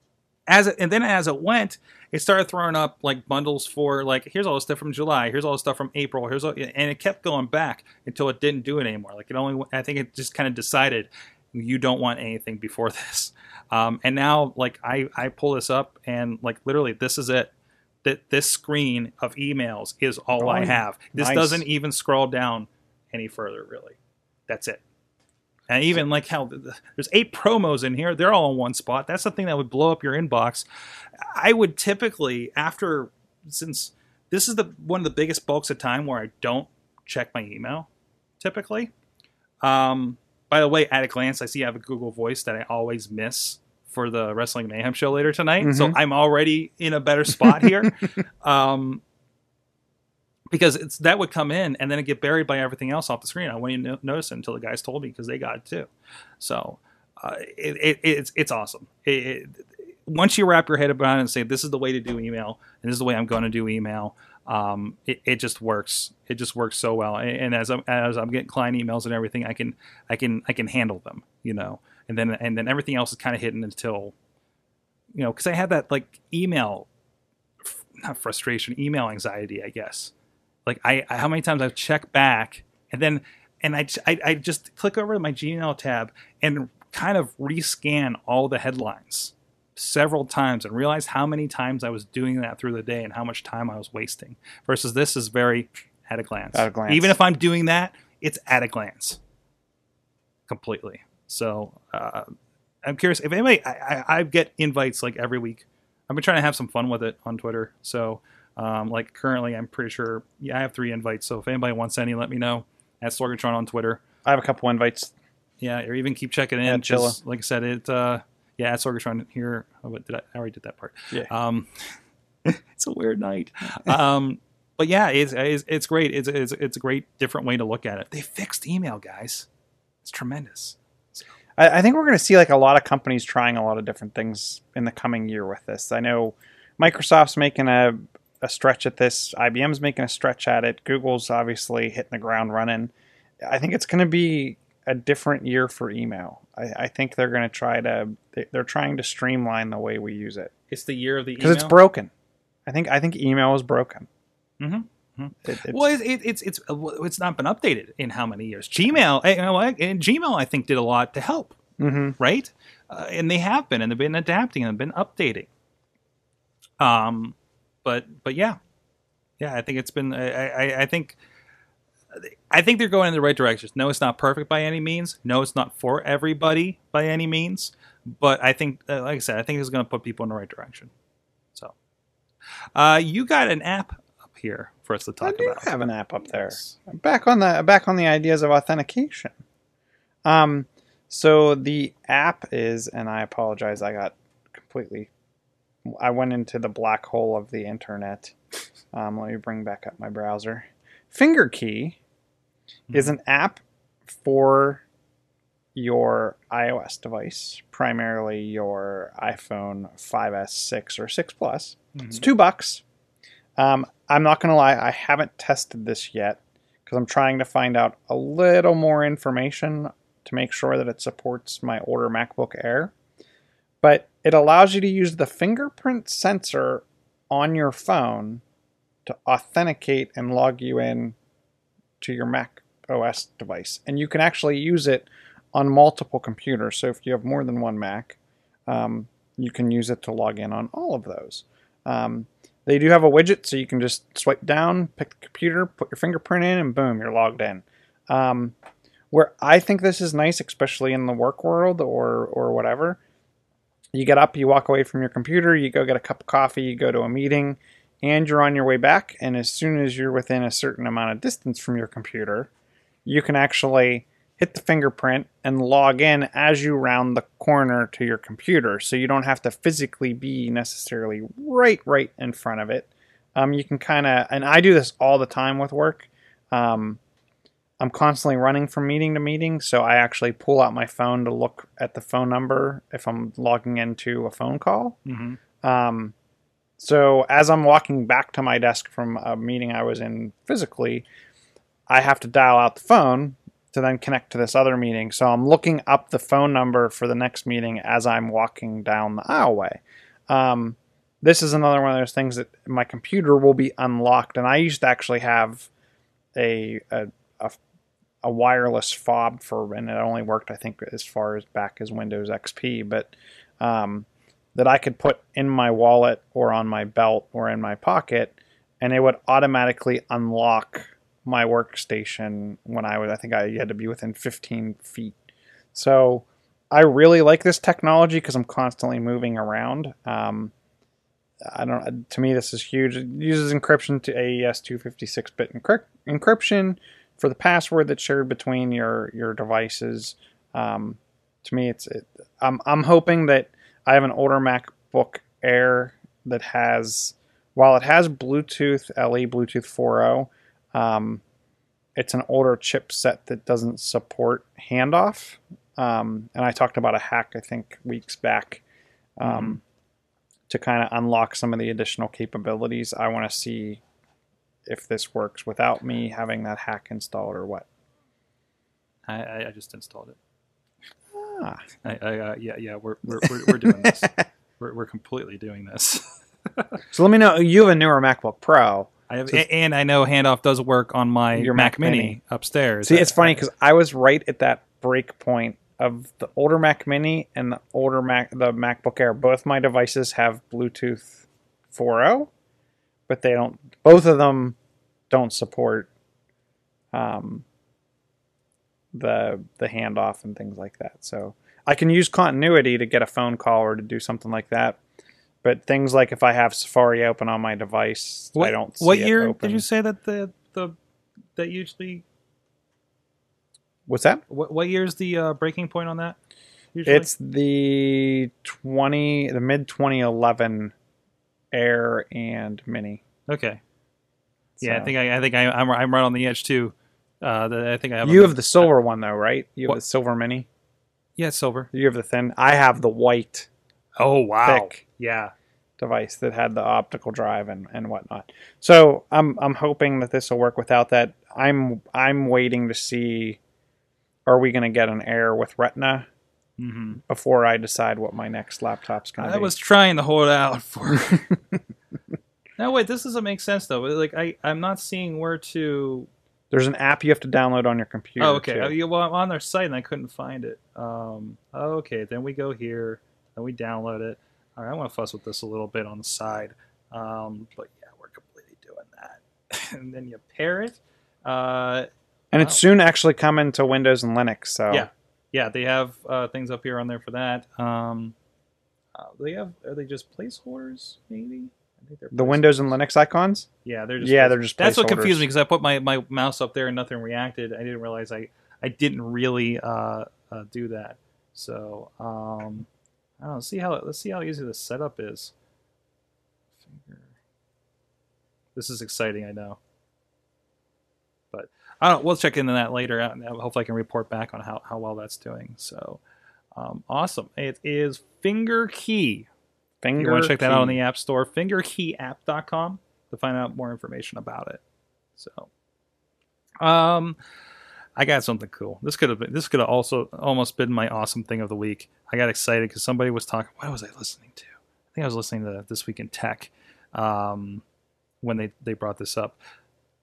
as it, and then as it went, it started throwing up like bundles for like here's all the stuff from July, here's all the stuff from April, here's all, and it kept going back until it didn't do it anymore. Like it only, I think it just kind of decided you don't want anything before this. Um, and now like I I pull this up and like literally this is it. That this screen of emails is all I Oh, have. This nice. doesn't even scroll down any further really. That's it. And even like how th- th- there's eight promos in here, they're all in one spot. That's the thing that would blow up your inbox. I would typically after since this is the one of the biggest bulks of time where I don't check my email typically. Um, by the way, at a glance, I see I have a Google Voice that I always miss for the Wrestling Mayhem show later tonight. So Mhm. I'm already in a better spot here. um, because it's that would come in and then it get buried by everything else off the screen. I wouldn't even notice it until the guys told me because they got it too. So uh, it, it, it's it's awesome. It, it, once you wrap your head around it and say this is the way to do email and this is the way I'm going to do email, um, it, it just works. It just works so well. And, and as I'm as I'm getting client emails and everything, I can I can I can handle them. You know, and then and then everything else is kind of hidden until you know because I had that like email not frustration email anxiety I guess like I, I how many times I've checked back and then and I, I I just click over to my Gmail tab and kind of rescan all the headlines several times and realize how many times I was doing that through the day and how much time I was wasting. Versus this is very at a glance. At a glance. Even if I'm doing that, it's at a glance. Completely. So uh, I'm curious if anybody I, I, I get invites like every week. I've been trying to have some fun with it on Twitter. So um, like currently I'm pretty sure yeah, I have three invites. So if anybody wants any, let me know at Sorgatron on Twitter. I have a couple invites. Yeah, or even keep checking in. Yeah, just like I said, it. Uh, yeah, at Sorgatron here. Oh, what did I, I already did that part? Yeah. Um, it's a weird night. Um, but yeah, it's, it's it's great. It's it's it's a great different way to look at it. They fixed email, guys. It's tremendous. I, I think we're going to see like a lot of companies trying a lot of different things in the coming year with this. I know Microsoft's making a, a stretch at this. IBM's making a stretch at it. Google's obviously hitting the ground running. I think it's going to be a different year for email. I, I think they're going to try to. they- They're trying to streamline the way we use it It's the year of the email. because email. it's broken. I think I think email is broken. Mhm. It- it's- well, it, it, it's it's it's not been updated in how many years? Gmail, eh, you know, and Gmail, I think, did a lot to help. Mhm. right? Uh, and they have been, and they've been adapting and they've been updating. Um, but but yeah, yeah, I think it's been. I, I, I think. I think they're going in the right direction. No, it's not perfect by any means. No, it's not for everybody by any means. But I think, uh, like I said, I think it's going to put people in the right direction. So, uh, you got an app up here for us to I talk do about. have an app up there. Back on the back on the ideas of authentication. Um, so the app is, and I apologize, I got completely. I went into the black hole of the internet. Um, let me bring back up my browser. FingerKey is an app for your iOS device, primarily your iPhone 5S, 6, or 6 Plus. It's two bucks. Um, I'm not gonna lie, I haven't tested this yet because I'm trying to find out a little more information to make sure that it supports my older MacBook Air. But it allows you to use the fingerprint sensor on your phone to authenticate and log you in to your Mac OS device, and you can actually use it on multiple computers. So if you have more than one Mac, um, you can use it to log in on all of those. Um, they do have a widget, so you can just swipe down, pick the computer, put your fingerprint in, and boom, you're logged in. Um, where I think this is nice, especially in the work world or or whatever, you get up, you walk away from your computer, you go get a cup of coffee, you go to a meeting, and you're on your way back. And as soon as you're within a certain amount of distance from your computer, you can actually hit the fingerprint and log in as you round the corner to your computer. So you don't have to physically be necessarily right, right in front of it. Um, you can kind of, and I do this all the time with work. Um, I'm constantly running from meeting to meeting, so I actually pull out my phone to look at the phone number if I'm logging into a phone call. hmm Um, so as I'm walking back to my desk from a meeting I was in physically, I have to dial out the phone to then connect to this other meeting. So I'm looking up the phone number for the next meeting as I'm walking down the aisleway. Um, this is another one of those things that my computer will be unlocked, and I used to actually have a a, a, a wireless fob for, and it only worked I think as far as back as Windows XP, but um, that I could put in my wallet or on my belt or in my pocket, and it would automatically unlock my workstation when I was. I think I had to be within 15 feet. So I really like this technology because I'm constantly moving around. Um, I don't. To me, this is huge. It uses encryption to AES 256-bit encryp- encryption for the password that's shared between your your devices. Um, to me, it's. It, I'm I'm hoping that I have an older MacBook Air that has, while it has Bluetooth LE Bluetooth 4.0, um, it's an older chipset that doesn't support handoff. Um, and I talked about a hack I think weeks back um, to kind of unlock some of the additional capabilities. I want to see if this works without me having that hack installed or what. I, I, I just installed it. Ah, I, I, uh, yeah, yeah, we're we're, we're, we're doing this. we're, we're completely doing this. so let me know. You have a newer MacBook Pro. I have, a- and I know handoff does work on my Your Mac, Mac Mini, Mini. upstairs. See, it's I- funny because I was right at that break point of the older Mac Mini and the older Mac, the MacBook Air. Both my devices have Bluetooth 4.0, but they don't. Both of them don't support um, the the handoff and things like that. So I can use continuity to get a phone call or to do something like that. But things like if I have Safari open on my device, what, I don't. See What year open. did you say that the the that usually? What's that? What what year's the uh, breaking point on that? Usually? It's the twenty, the mid twenty eleven Air and Mini. okay. Yeah, I think I, I think I, I'm I'm right on the edge too. Uh, the, I think I have. you have the silver one though, right? You have What? the silver Mini. yeah, silver. You have the thin. I have the white Oh wow! Thick. Yeah, device that had the optical drive and, and whatnot. So I'm I'm hoping that this will work without that. I'm I'm waiting to see. Are we going to get an Air with Retina hmm before I decide what my next laptop's going to be, I was trying to hold out for. no, wait. This doesn't make sense though. Like I, I'm not seeing where to. There's an app you have to download on your computer. Oh, okay. too. Oh, well, I'm on their site and I couldn't find it. Um, okay, then we go here, then we download it. All right, I want to fuss with this a little bit on the side, um, but yeah, we're completely doing that. and then you pair it. Uh, and Wow. it's soon actually coming to Windows and Linux. So Yeah. yeah, they have uh, things up here on there for that. Um, uh, they have are they just placeholders? Maybe I think they're the. Windows and Linux icons. Yeah, they're just Yeah, they're just That's what confused me because I put my, my mouse up there and nothing reacted. I didn't realize I I didn't really uh, uh, do that. So um, I don't know. See how let's see how easy the setup is. This is exciting. I know. But I don't. We'll check into that later. Uh, Hopefully, I can report back on how, how well that's doing. So um, awesome! It is Finger Key. Finger. You want to check that out on the App Store, fingerkeyapp.com to find out more information about it. So, um, I got something cool. This could have been, this could have also almost been my awesome thing of the week. I got excited because somebody was talking. What was I listening to? I think I was listening to This Week in Tech um, when they, they brought this up.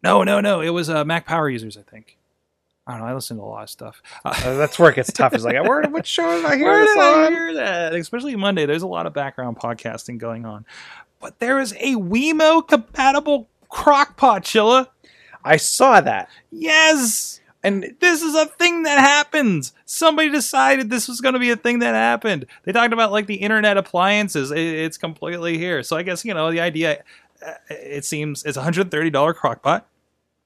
No, no, no. It was uh, Mac Power Users, I think. I don't know. I listen to a lot of stuff. Uh, Uh, that's where it gets tough. It's like, where, what show did I hear where did I on? hear that? Especially Monday. There's a lot of background podcasting going on. But there is a Wemo compatible crock pot, Chilla. I saw that, Yes! and This is a thing that happens. Somebody decided this was going to be a thing that happened. They talked about like the internet appliances. It- it's completely here. So I guess, you know, the idea, uh, it seems, it's a $130 crock pot.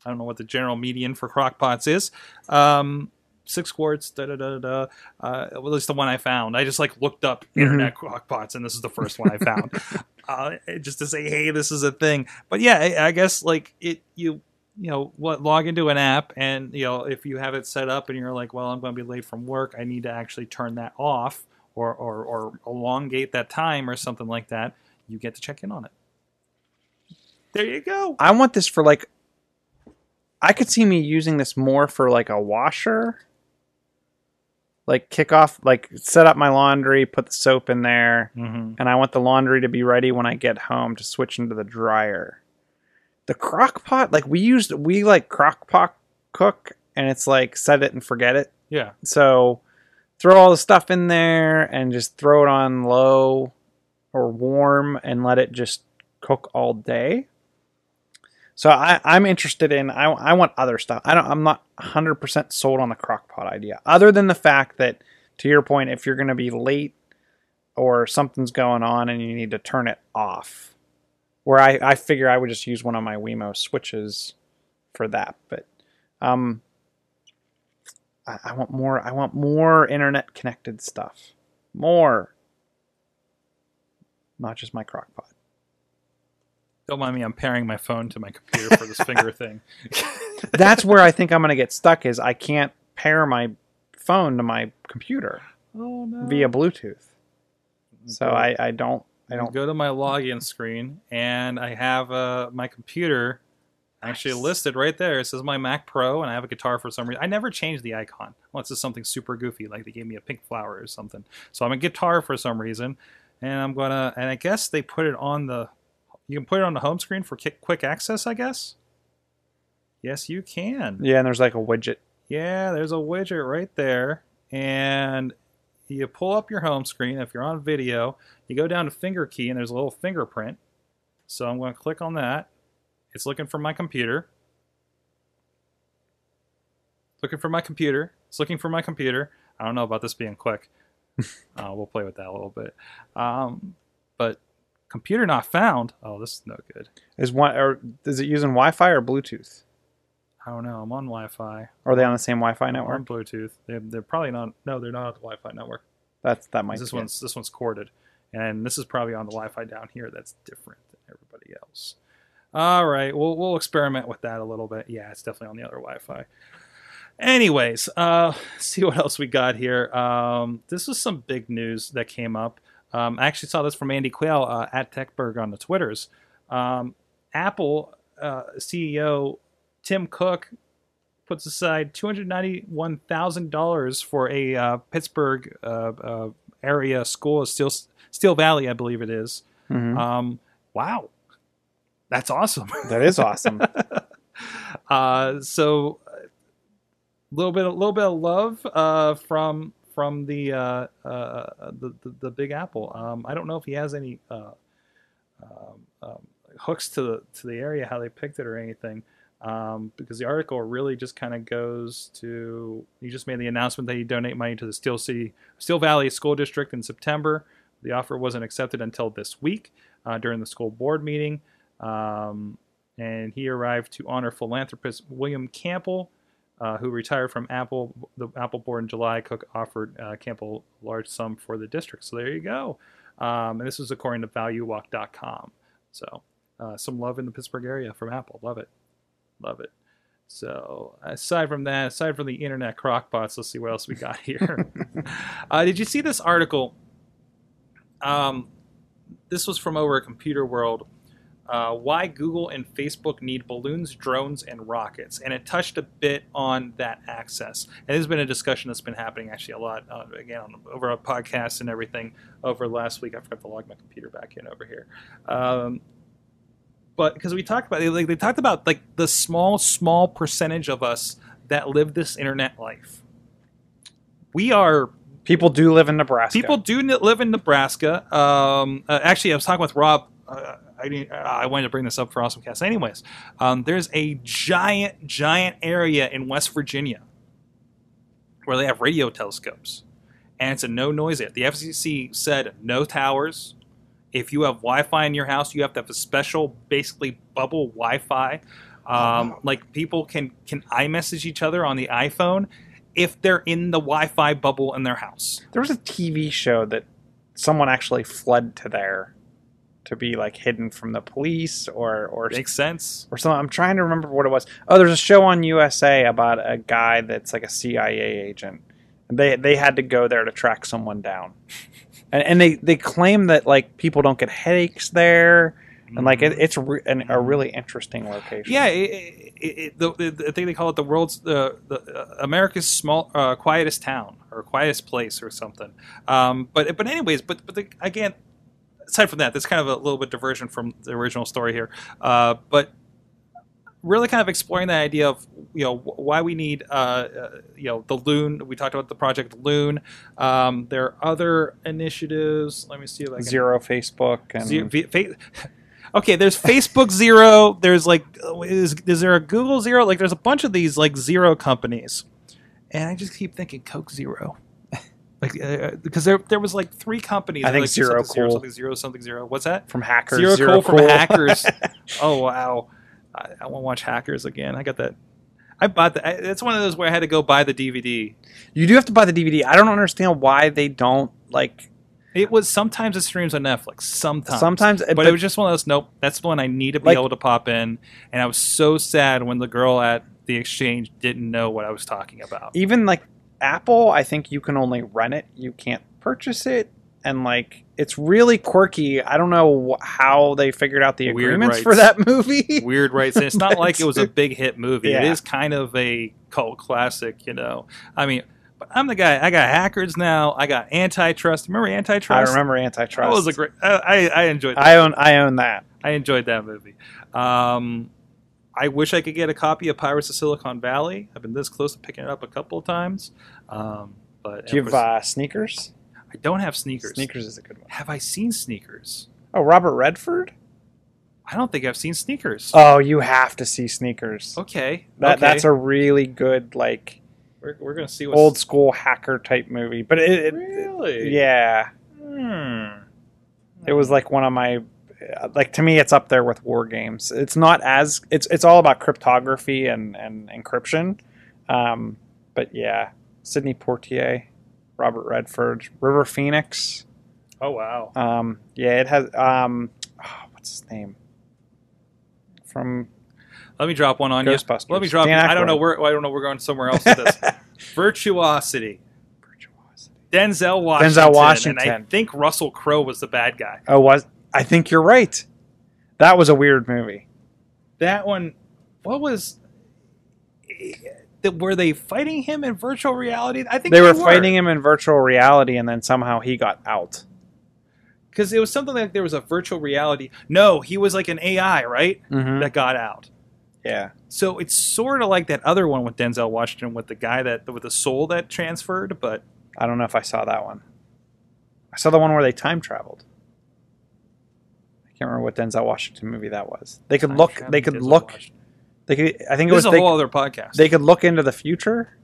I don't know what the general median for crock pots is. Um, six quarts, da da da da. Uh, at least the one I found. I just like looked up internet crock pots, and this is the first one I found, uh, just to say, hey, this is a thing. But yeah, I, I guess like it, you you know what log into an app and you know if you have it set up and you're like well i'm going to be late from work i need to actually turn that off or or, or elongate that time or something like that you get to check in on it there you go I want this for like. I could see me using this more for like a washer. Like kick off, like set up my laundry, put the soap in there, mm-hmm. and I want the laundry to be ready when I get home to switch into the dryer. The crock pot, like we used, we like crock pot cook, and it's like set it and forget it. yeah So throw all the stuff in there and just throw it on low or warm and let it just cook all day. So I, I'm interested in I, I want other stuff. I don't I'm not 100% sold on the crock pot idea. Other than the fact that to your point if you're going to be late or something's going on and you need to turn it off. Where I, I figure I would just use one of my Wemo switches for that. But um I, I want more. I want more internet connected stuff. More. Not just my crock pot. Don't mind me i'm pairing my phone to my computer for this finger thing That's where I think I'm going to get stuck. Is I can't pair my phone to my computer oh no via Bluetooth. So I, I don't I don't. go to my login screen and I have uh, my computer actually Nice. listed right there. It says my Mac Pro, and I have a guitar for some reason. I never changed the icon unless it's something super goofy, like they gave me a pink flower or something. So I'm a guitar for some reason, and I'm gonna. And I guess they put it on the. You can put it on the home screen for quick, quick access. I guess. Yes, you can. Yeah, and there's like a widget. Yeah, there's a widget right there, and you pull up your home screen. If you're on video, you go down to finger key, and there's a little fingerprint. So I'm going to click on that. It's looking for my computer. Looking for my computer. It's looking for my computer. I don't know about this being quick. uh, we'll play with that a little bit. Um, but computer not found. Oh, this is no good. Is one or is it using Wi-Fi or Bluetooth? I don't know. I'm on Wi-Fi. Are they on the same Wi-Fi I'm on network? Bluetooth. They're, they're probably not. No, they're not on the Wi-Fi network. That's that might. this be it. one's this one's corded, and this is probably on the Wi-Fi down here. That's different than everybody else. All right, we'll we'll experiment with that a little bit. Yeah, it's definitely on the other Wi-Fi. Anyways, uh, see what else we got here. Um, this is some big news that came up. Um, I actually saw this from Andy Quayle uh, at Techberg on the Twitters. Um, Apple uh, CEO Tim Cook puts aside two hundred ninety-one thousand dollars for a uh, Pittsburgh uh, uh, area school, Steel Steel Valley, I believe it is. Mhm. Um, wow, that's awesome. that is awesome. uh, so a little bit, a little bit of love uh, from from the, uh, uh, the the the Big Apple. Um, I don't know if he has any uh, um, um, hooks to the to the area, how they picked it or anything. Um, because the article really just kind of goes to he just made the announcement that he donate money to the Steel City Steel Valley School District in September. The offer wasn't accepted until this week uh, during the school board meeting. Um, and he arrived to honor philanthropist William Campbell, uh, who retired from Apple, the Apple board in July. Cook offered uh, Campbell a large sum for the district. So there you go. Um, and this was according to ValueWalk.com. So uh, some love in the Pittsburgh area from Apple. Love it, love it. So aside from that, aside from the internet crockpots, let's see what else we got here. uh, did you see this article? Um, this was from over at Computer World uh, why Google and Facebook need balloons, drones, and rockets. And it touched a bit on that access. And there's been a discussion that's been happening actually a lot, uh, again, on, over on podcasts and everything over last week. I forgot to log my computer back in over here. Um, but because we talked about, like, they talked about like the small, small percentage of us that live this internet life. We are People do live in Nebraska. People do live in Nebraska. Um, uh, actually, I was talking with Rob. Uh, I, didn't- I wanted to bring this up for Awesome Cast. Anyways, um, there's a giant, giant area in West Virginia where they have radio telescopes, and it's a no noise area. The FCC said no towers. If you have Wi-Fi in your house, you have to have a special, basically bubble Wi-Fi. Um, like people can can iMessage each other on the iPhone if they're in the Wi-Fi bubble in their house. There was a TV show that someone actually fled to there to be like hidden from the police or or Makes sense. or something. I'm trying to remember what it was. Oh, there's a show on USA about a guy that's like a CIA agent. And they they had to go there to track someone down, and, and they they claim that like people don't get headaches there, and like it, it's re- an, a really interesting location. Yeah, it, it, it, the, the, I think they call it the world's the, the uh, America's small uh, quietest town or quietest place or something. Um, but but anyways, but but the, again, aside from that, that's kind of a little bit diversion from the original story here. Uh, but really, kind of exploring the idea of you know why we need uh, uh, you know the loon. We talked about the project Loon. Um, there are other initiatives. Let me see if I can Zero Facebook and Zero, fa- okay, there's Facebook Zero. There's like, is, is there a Google Zero? Like, there's a bunch of these like zero companies, and I just keep thinking Coke Zero. Like, uh, because there there was like three companies. I think like, Zero something zero, something zero, something zero. What's that? from hackers. Zero, cool, from hackers. oh wow, I, I want to watch Hackers again. I got that. I bought that. It's one of those where I had to go buy the DVD. you do have to buy the DVD. I don't understand why they don't like. It was sometimes it streams on Netflix. Sometimes. Sometimes, but, it was just one of those. Nope, that's the one I need to be Like- able to pop in. And I was so sad when the girl at the exchange didn't know what I was talking about. even like Apple, I think you can only rent it. You can't purchase it, and like it's really quirky. I don't know wh- how they figured out the agreements for that movie. Weird, right? So it's not like it was a big hit movie. It Yeah. is kind of a cult classic, you know. I mean, I'm the guy. I got hackers now. I got antitrust. Remember antitrust? I remember antitrust? That was a great. I, I, I enjoyed. That. I own. I own that. I enjoyed that movie. Um, I wish I could get a copy of Pirates of Silicon Valley. I've been this close to picking it up a couple of times, um, but Do you have uh, sneakers? I don't have sneakers. Sneakers is a good one. Have I seen sneakers? Oh, Robert Redford. I don't think I've seen sneakers. Oh, you have to see sneakers. okay, That okay. that's a really good like We're, we're gonna see what's old school hacker type movie. But it, it Really? yeah, Hmm. it was like one of my like to me it's up there with war games. It's not as it's it's all about cryptography and and encryption. Um, but yeah, Sidney Poitier, Robert Redford, River Phoenix. Oh wow. Um, yeah, it has um, oh, what's his name from Let me drop one on you. Let me drop. Dan I don't know where. I don't know. We're going somewhere else with this. Virtuosity. Virtuosity. Denzel Washington. And I think Russell Crowe was the bad guy. Oh, was I think you're right. That was a weird movie. That one. What was? Were they fighting him in virtual reality? I think They were fighting him in virtual reality, and then somehow he got out. because it was something like there was a virtual reality. No, he was like an AI, right? Mm-hmm. That got out. Yeah, So it's sort of like that other one with Denzel Washington with the guy that with the soul that transferred, but I don't know if I saw that one. I saw the one where they time traveled. I can't remember what Denzel Washington movie that was. They could look. They could Denzel look. Washington. They could. I think it This was. is a They, whole other podcast. they could look into the future,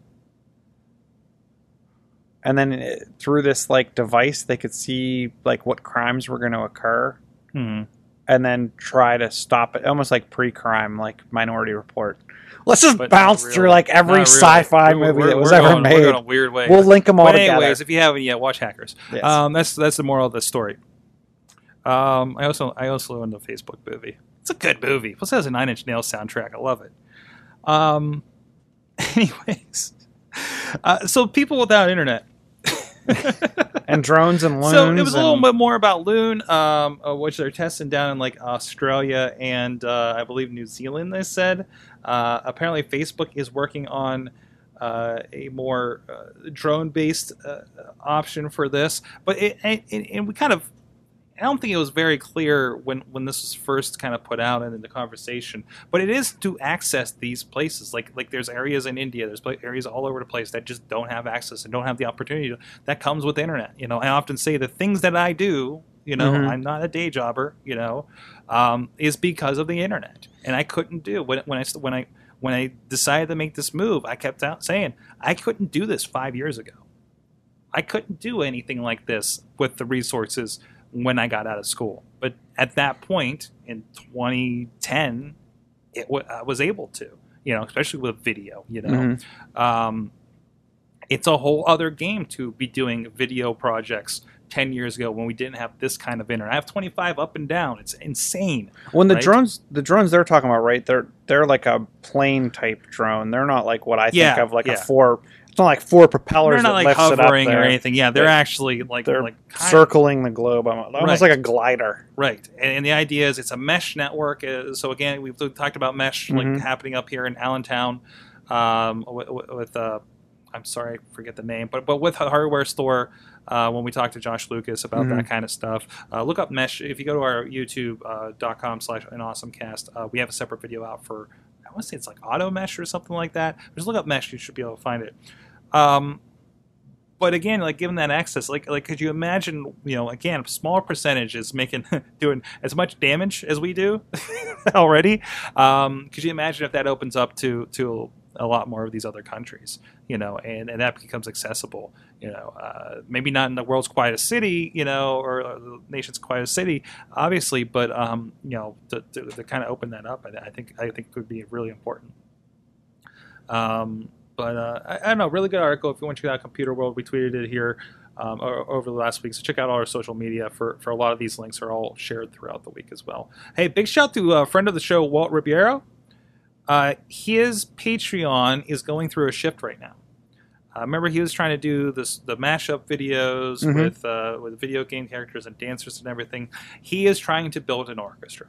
and then uh, through this like device, they could see like what crimes were going to occur, Hmm. and then try to stop it. Almost like pre-crime, like Minority Report. Let's just But bounce not through like every really. sci-fi We're- movie we're- that was we're ever going- We're made. going a weird way. We'll link them all but together. anyways, if you haven't yet, watch Hackers. Yes. Um, that's that's the moral of the story. Um, I also I also own the Facebook movie. It's a good movie. Plus, it has a Nine Inch Nails soundtrack. I love it. Um, anyways, uh, so people without internet. and drones and loons. So it was a little bit more about Loon, um, uh, which they're testing down in like Australia and uh, I believe New Zealand. They said uh, apparently Facebook is working on uh, a more uh, drone-based uh, option for this, but it, and, and we kind of. I don't think it was very clear when, when this was first kind of put out and in the conversation, but it is to access these places. Like like there's areas in India, there's areas all over the place that just don't have access and don't have the opportunity to, that comes with the internet. You know, I often say the things that I do, you know, Mhm. I'm not a day jobber, you know, um, is because of the internet, and I couldn't do when when I when I when I decided to make this move, I kept out saying I couldn't do this five years ago. I couldn't do anything like this with the resources when I got out of school. But at that point in 2010, it w- I was able to, you know, especially with video, you know. Mhm. Um, it's a whole other game to be doing video projects 10 years ago when we didn't have this kind of internet. I have 25 up and down. It's insane. When the right? drones, the drones they're talking about, right? They're they're like a plane type drone. They're not like what I think Yeah, of like yeah. a four. It's not like four propellers. They're not that like lifts it up hovering or anything. Yeah, they're They're- actually like They're like kind of- circling the globe, almost almost Right. like a glider. Right, and, and the idea is it's a mesh network. Uh, so again, we've talked about mesh Mhm. like happening up here in Allentown, um, with, with uh, I'm sorry, I forget the name, but but with hardware store. Uh, when we talked to Josh Lucas about Mhm. that kind of stuff, uh, look up mesh. If you go to our YouTube uh, dot com slash an awesome cast, uh, we have a separate video out for I want to say it's like auto mesh or something like that. Just look up mesh, you should be able to find it. Um, but again, like given that access, like like could you imagine, you know, again, a smaller percentage is making doing as much damage as we do already. Um, could you imagine if that opens up to to a lot more of these other countries, you know, and, and that becomes accessible, you know, uh, maybe not in the world's quietest city, you know, or, or the nation's quietest city, obviously, but um, you know, to, to, to kind of open that up, I, I think I think would be really important. Um, but uh, I, I don't know, really good article. If you want to check out Computer World, we tweeted it here um, over the last week. So check out all our social media for, for a lot of these links are all shared throughout the week as well. Hey, big shout to a friend of the show, Walt Ribeiro. Uh, his Patreon is going through a shift right now. Uh, remember, he was trying to do this the mashup videos Mhm. with uh, with video game characters and dancers and everything. He is trying to build an orchestra.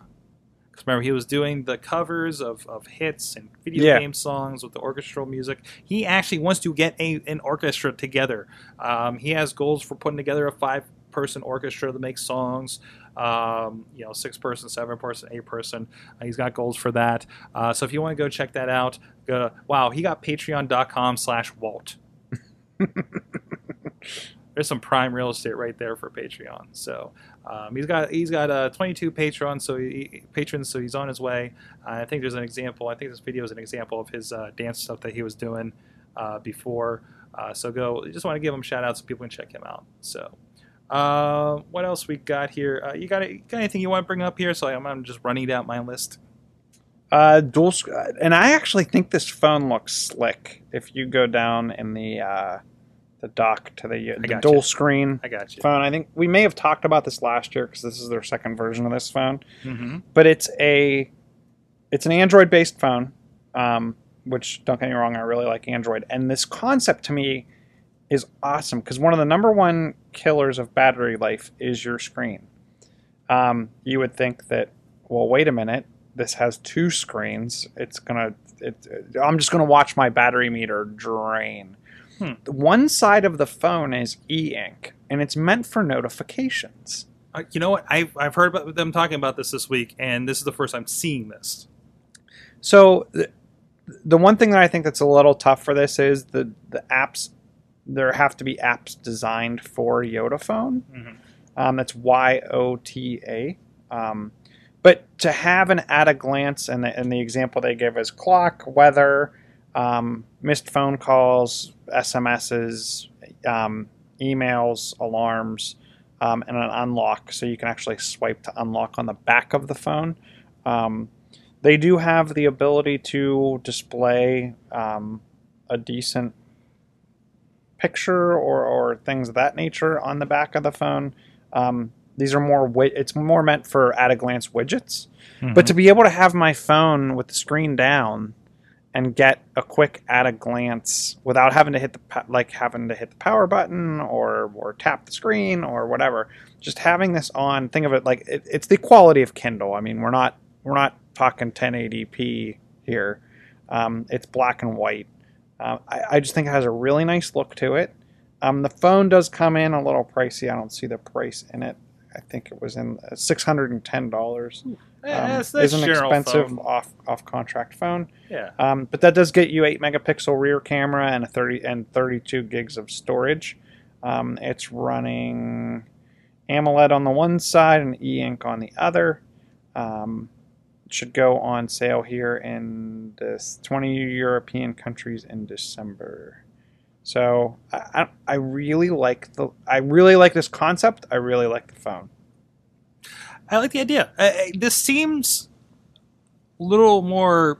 'Cause remember, he was doing the covers of, of hits and video Yeah. game songs with the orchestral music. He actually wants to get a, an orchestra together. Um, he has goals for putting together a five person orchestra that makes songs. Um, you know, six person, seven person, eight person. Uh, he's got goals for that. Uh, so if you want to go check that out, go. Wow, he got patreon.com slash Walt. There's some prime real estate right there for Patreon. So um, he's got he's got uh, 22 patrons, so he, patrons, so he's on his way. Uh, I think there's an example. I think this video is an example of his uh, dance stuff that he was doing uh, before. Uh, so go. Just want to give him shout out so people can check him out. So. Uh, what else we got here? You got you got anything you want to bring up here? So I'm, I'm just running down my list. Uh, dual, and I actually think this phone looks slick. If you go down in the the dock to the, the gotcha. dual screen I got you. phone, I think we may have talked about this last year because this is their second version of this phone. Mm-hmm. But it's a it's an Android based phone, um, which don't get me wrong, I really like Android. And this concept to me is awesome because one of the number one killers of battery life is your screen. Um, you would think that, well, wait a minute, this has two screens. It's gonna, it, I'm just gonna watch my battery meter drain. Hmm. One side of the phone is e-ink, and it's meant for notifications. Uh, you know what? I've, I've heard about them talking about this this week, and this is the first I'm seeing this. So the, the one thing that I think that's a little tough for this is the the apps. There have to be apps designed for YotaPhone. Mhm. Um, that's Y O T A. Um, but to have an at a glance, and the, and the example they give is clock, weather, um, missed phone calls, SMSs, um, emails, alarms, um, and an unlock. So you can actually swipe to unlock on the back of the phone. Um, they do have the ability to display um, a decent picture or, or things of that nature on the back of the phone. Um, these are more it's more meant for at a glance widgets. But to be able to have my phone with the screen down and get a quick at a glance without having to hit the like having to hit the power button or or tap the screen or whatever, just having this on. Think of it like it, it's the quality of Kindle. I mean, we're not we're not talking 1080p here. Um, it's black and white. Uh, I, I just think it has a really nice look to it. Um, the phone does come in a little pricey. I don't see the price in it. I think it was in uh, six hundred and ten dollars. Yeah, Um, that's, that's is an general expensive phone. off off contract phone. Yeah. Um, but that does get you eight megapixel rear camera and a thirty and thirty two gigs of storage. Um, it's running AMOLED on the one side and e-ink on the other. Um, it should go on sale here in the twenty European countries in December. So I, I, I really like the I really like this concept. I really like the phone. I like the idea. Uh, this seems a little more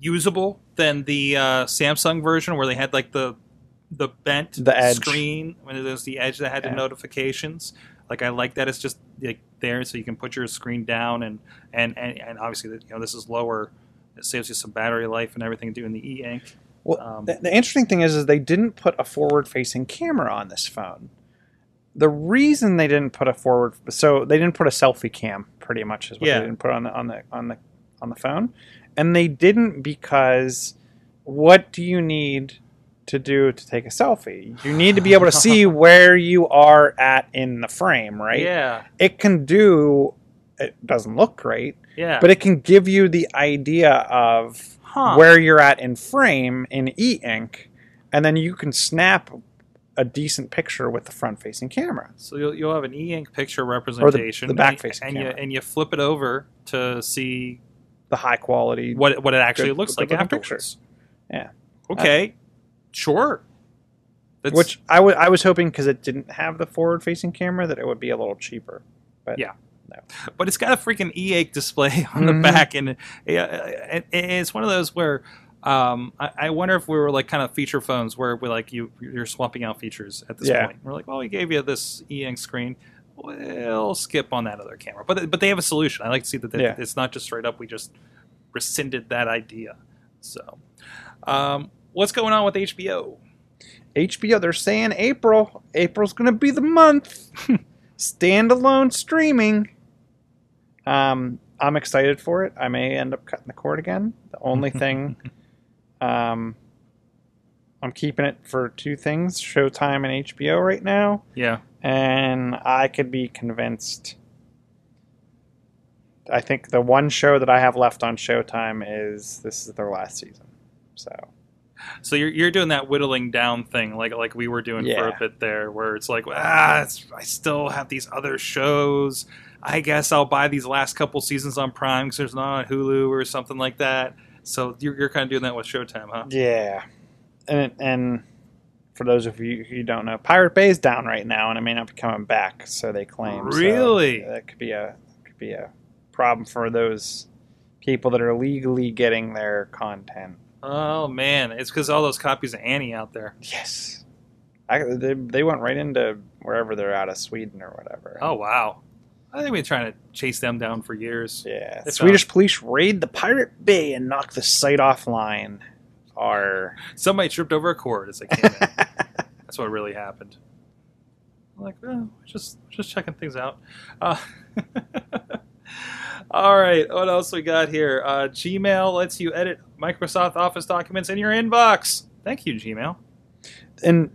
usable than the uh, Samsung version, where they had like the the bent The edge. screen when there's the edge that had the notifications. Like I like that it's just like there, so you can put your screen down and and and, and obviously you know this is lower. It saves you some battery life and everything doing the e ink. Well, Um, the, the interesting thing is, is they didn't put a forward-facing camera on this phone. The reason they didn't put a forward, so they didn't put a selfie cam, pretty much is what Yeah. they didn't put on the on the on the on the phone, and they didn't because what do you need to do to take a selfie? You need to be able to see where you are at in the frame, right? Yeah, It can do. It doesn't look great, yeah. but it can give you the idea of huh. where you're at in frame in e-ink and then you can snap a decent picture with the front facing camera So you'll, you'll have an e-ink picture representation, or the back-facing and, you, and you flip it over to see the high quality what what it actually Good- looks good like afterwards. Yeah. Okay. Uh, sure. That's, which I wa- I was hoping because it didn't have the forward facing camera that it would be a little cheaper but Yeah. But it's got a freaking e-ink display on the back, and yeah, it, it's one of those where. Um, I, I wonder if we were like kind of feature phones where we like you you're swapping out features at this Yeah. point. We're like, well, we gave you this e-ink screen. We'll skip on that other camera, but but they have a solution. I like to see that they, Yeah. it's not just straight up. We just rescinded that idea. So, um, what's going on with HBO? HBO they're saying April April's gonna be the month standalone streaming um I'm excited for it I may end up cutting the cord again the only thing um I'm keeping it for two things Showtime and HBO right now Yeah, and I could be convinced. I think the one show that I have left on Showtime is this is their last season. So So you're you're doing that whittling down thing, like like we were doing for a bit there, where it's like, ah, it's, I still have these other shows. I guess I'll buy these last couple seasons on Prime because there's not on Hulu or something like that. So you're, you're kind of doing that with Showtime, huh? yeah, and and for those of you who don't know, Pirate Bay is down right now, and it may not be coming back. So they claim. So Really? that could be a could be a problem for those people that are legally getting their content. Oh man, it's because all those copies of Annie out there. Yes. I, they, they went right into wherever they're out of Sweden or whatever. Oh wow, I think we've been trying to chase them down for years. Yeah, They Swedish police raid the Pirate Bay and knock the site offline. Are Somebody tripped over a cord as they came in. That's what really happened. I'm like, oh, just just checking things out. Uh, all right, what else we got here? Uh, Gmail lets you edit Microsoft Office documents in your inbox. Thank you, Gmail. and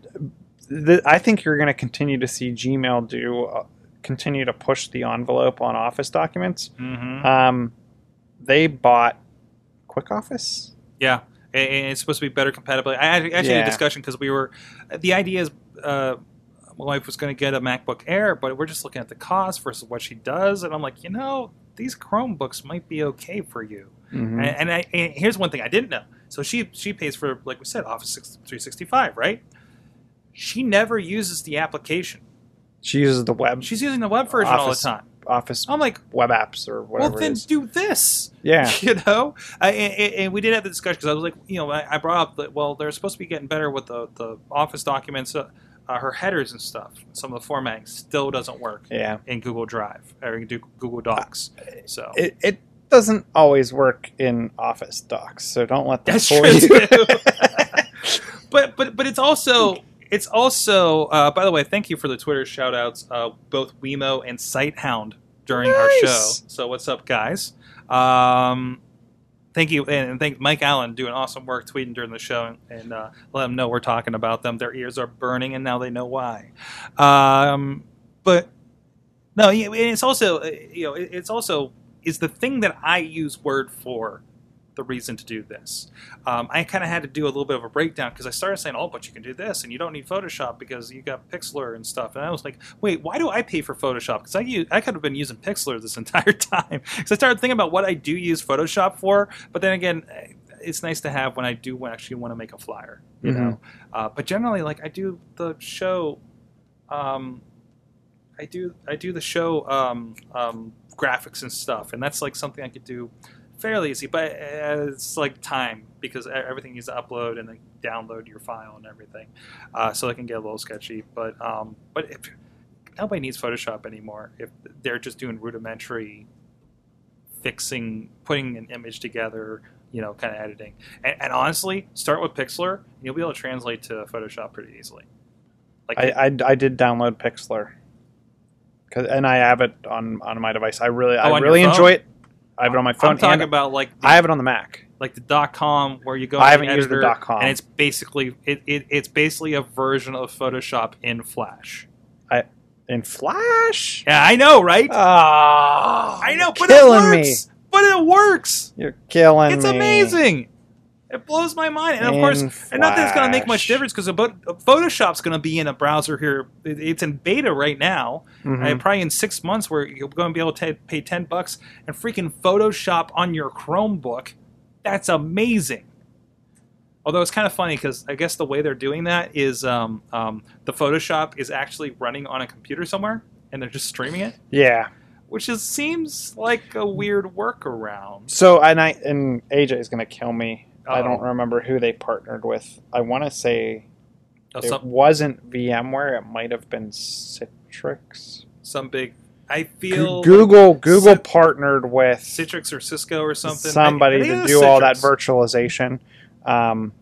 the, I think you're going to continue to see Gmail do uh, continue to push the envelope on Office documents. Mm-hmm. Um, they bought Quickoffice. Yeah, and it's supposed to be better compatibility. I actually had a discussion because we were. The idea is, uh, my wife was going to get a MacBook Air, but we're just looking at the cost versus what she does, and I'm like, you know, these Chromebooks might be okay for you. Mm-hmm. And, and, I, and here's one thing I didn't know. So she she pays for like we said Office 365, right? She never uses the application. She uses the web She's using the web version Office. all the time. Office I'm like, web apps or well, whatever. it then is. do this. Yeah, you know I, and, and we did have the discussion because i was like you know I, I brought up that well they're supposed to be getting better with the, the office documents uh, uh, her headers and stuff some of the formatting still doesn't work yeah. in google drive or in Do- google docs so It, it doesn't always work in Office docs, so don't let that That's fool true, you. too. but but but it's also it's also uh, by the way thank you for the twitter shout outs uh, both wemo and sighthound during our show. So what's up guys? Um, thank you and, and thank mike allen doing awesome work tweeting during the show and, and uh, let them know we're talking about them. Their ears are burning and now they know why. Um, but no it's also uh, you know it's also is the thing that i use word for the reason to do this. Um, I kind of had to do a little bit of a breakdown because I started saying, "Oh, but you can do this, and you don't need Photoshop because you got Pixlr and stuff." And I was like, "Wait, why do I pay for Photoshop? Because I use, I could have been using Pixlr this entire time." Because I started thinking about what I do use Photoshop for, but then again, eh, it's nice to have when I do actually want to make a flyer, you Mhm. know. Uh, but generally, like I do the show, um, I do I do the show um, um, graphics and stuff, and that's like something I could do fairly easy, but uh, it's like time because everything needs to upload and then download your file and everything, uh, so it can get a little sketchy. But um, but if nobody needs Photoshop anymore, if they're just doing rudimentary fixing, putting an image together, you know, kind of editing, and, and honestly, start with Pixlr, and you'll be able to translate to Photoshop pretty easily. Like I, I, I did download Pixlr, 'Cause- and I have it on on my device. I really Oh, I really enjoy it. I have it on my phone. I'm talking about like the, I have it on the Mac. like the dot com where you go. I haven't used the dot com. and it's basically it, it it's basically a version of Photoshop in Flash. I in Flash. Yeah, I know, right? Ah, I know, but it killing me. works. But it works. You're killing It's me. amazing. It blows my mind, and of In course, and not that it's going to make much difference because Photoshop's going to be in a browser here. It's in beta right now, Mhm. and probably in six months, where you're going to be able to pay ten bucks and freaking Photoshop on your Chromebook. That's amazing. Although it's kind of funny because I guess the way they're doing that is um, um, the Photoshop is actually running on a computer somewhere, and they're just streaming it, Yeah. which is seems like a weird workaround. So and I and AJ is gonna kill me. I don't remember who they partnered with. I want to say Oh, it some, wasn't VMware. It might have been Citrix. some big. I feel Google Google Cit- partnered with Citrix or Cisco or something. somebody I- I to do was all that virtualization. Um,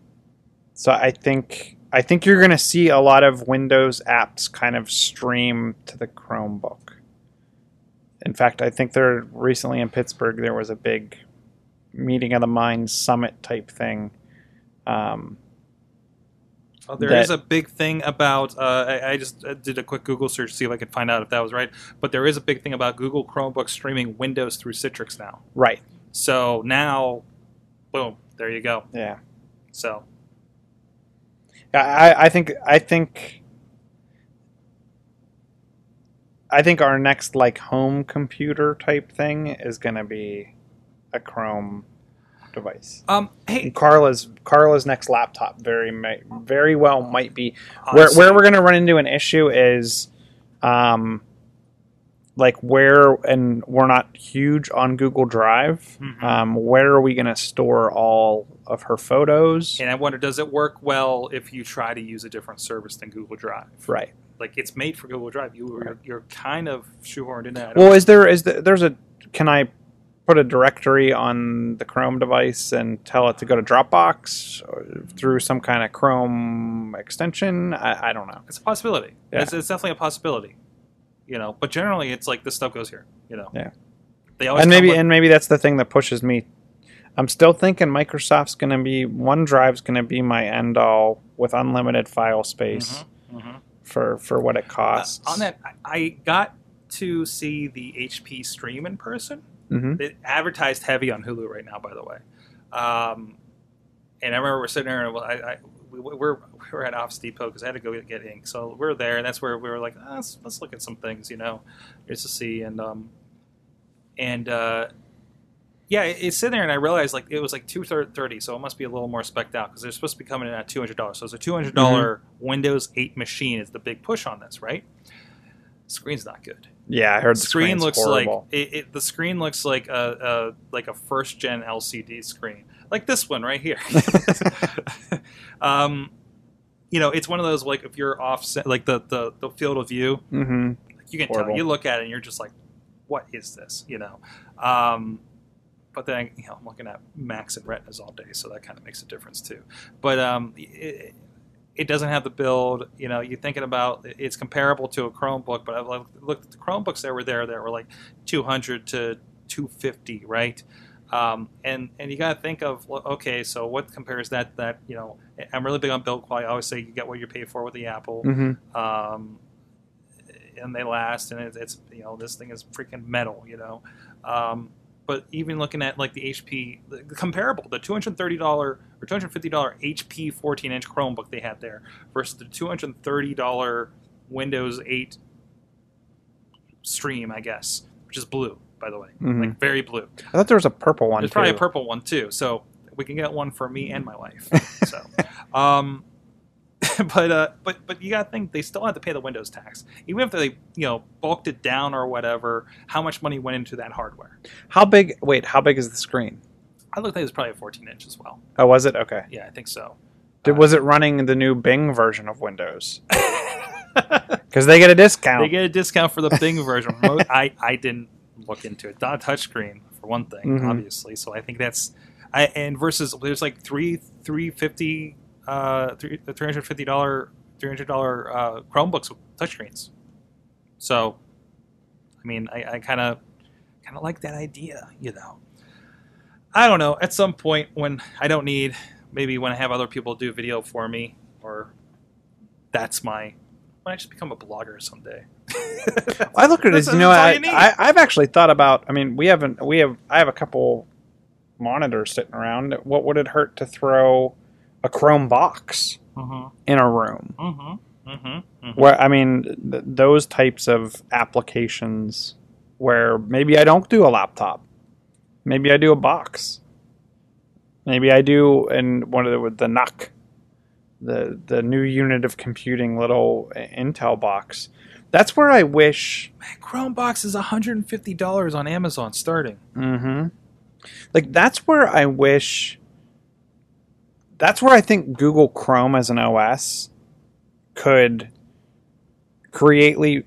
so I think I think you're going to see a lot of Windows apps kind of stream to the Chromebook. In fact, I think there recently in Pittsburgh there was a big meeting of the minds summit type thing. Um, Oh, there that- is a big thing about. Uh, I, I just uh, did a quick Google search to see if I could find out if that was right. But there is a big thing about Google Chromebook streaming Windows through Citrix now. right. So now, boom, there you go. Yeah. So I, I think I think I think our next like home computer type thing is going to be a Chrome device. um, hey, And Carla's Carla's next laptop very very well might be where honestly, where we're going to run into an issue is um like where and we're not huge on Google Drive. Mhm. Um, where are we going to store all of her photos? and I wonder, does it work well if you try to use a different service than Google Drive? Right. Like it's made for Google Drive. You you're, you're kind of shoehorned in that. Well, is there is the, there's a can I put a directory on the Chrome device and tell it to go to Dropbox through some kind of Chrome extension? I, I don't know. It's a possibility. Yeah. It's, it's definitely a possibility. You know, but generally, it's like this stuff goes here. You know. Yeah. They always And maybe with- and maybe that's the thing that pushes me. I'm still thinking Microsoft's going to be OneDrive's going to be my end all with unlimited file space Mhm, mhm. for for what it Uh, costs. on that, I got to see the HP stream in person. Hmm It advertised heavy on Hulu right now, by the way. Um, and I remember we're sitting there, and I, I, we, we're we were at Office Depot because I had to go get, ink. So we're there, and that's where we were like, ah, let's, let's look at some things, you know, just to see. And um, and uh, yeah, it, it's sitting there, and I realized like it was like two thirty, so it must be a little more specked out because they're supposed to be coming in at two hundred dollars. So it's a two hundred dollars Windows eight machine is the big push on this, right? Screen's not good Yeah, I heard the screen looks horrible. like it, it, the screen looks like a, a like a first gen LCD screen, like this one right here. um, you know, it's one of those like if you're offset, like the the, the field of view, hmm you can Horrible. tell. You look at it and you're just like, what is this? You know. Um, but then you know, I'm looking at Macs and Retinas all day, so that kind of makes a difference too. But um, it, it doesn't have the build. You know, you're thinking about it's comparable to a Chromebook, but I've looked- at the Chromebooks that were there that were like 200 to 250, right? Um, and and you got to think of okay, so what compares that that you know? I'm really big on build quality. I always say you get what you pay for with the Apple hmm um, and they last, and it's, it's you know this thing is freaking metal, you know. Um, but even looking at like the HP the comparable, the two hundred thirty dollar or two hundred fifty dollar HP fourteen inch Chromebook they had there versus the two hundred thirty dollar Windows eight Stream, I guess, which is blue, by the way, Mhm. like very blue. I thought there was a purple one. There's probably a purple one too, so we can get one for me and my wife. so, um, but uh, but but you got to think they still have to pay the Windows tax, even if they you know bulked it down or whatever. How much money went into that hardware? How big? Wait, how big is the screen? I looked like it was probably a 14 inch as well. Oh, was it? Okay. Yeah, I think so. Did, was it running the new Bing version of Windows? Because they get a discount. They get a discount for the Bing version. I, I didn't look into it. Not a touchscreen for one thing, Mhm. obviously. So I think that's I and versus there's like three three fifty uh three three hundred fifty dollar three hundred dollar uh, Chromebooks with touchscreens. So, I mean, I, I kind of kind of like that idea, you know. I don't know. At some point, when I don't need, maybe when I have other people do video for me, or that's my when I just become a blogger someday. I look at it as you know, I, you. I, I've actually thought about. I mean, we haven't. We have. I have a couple monitors sitting around. What would it hurt to throw a Chrome box Mm-hmm. in a room? Mm-hmm. Mm-hmm. Where I mean, th- those types of applications where maybe I don't do a laptop, maybe I do a box, maybe I do in one of the with the NUC, the the new unit of computing little Intel box. That's where I wish Man, Chromebox is $150 on Amazon starting. Mm-hmm. Like that's where I wish. That's where I think Google Chrome as an OS could greatly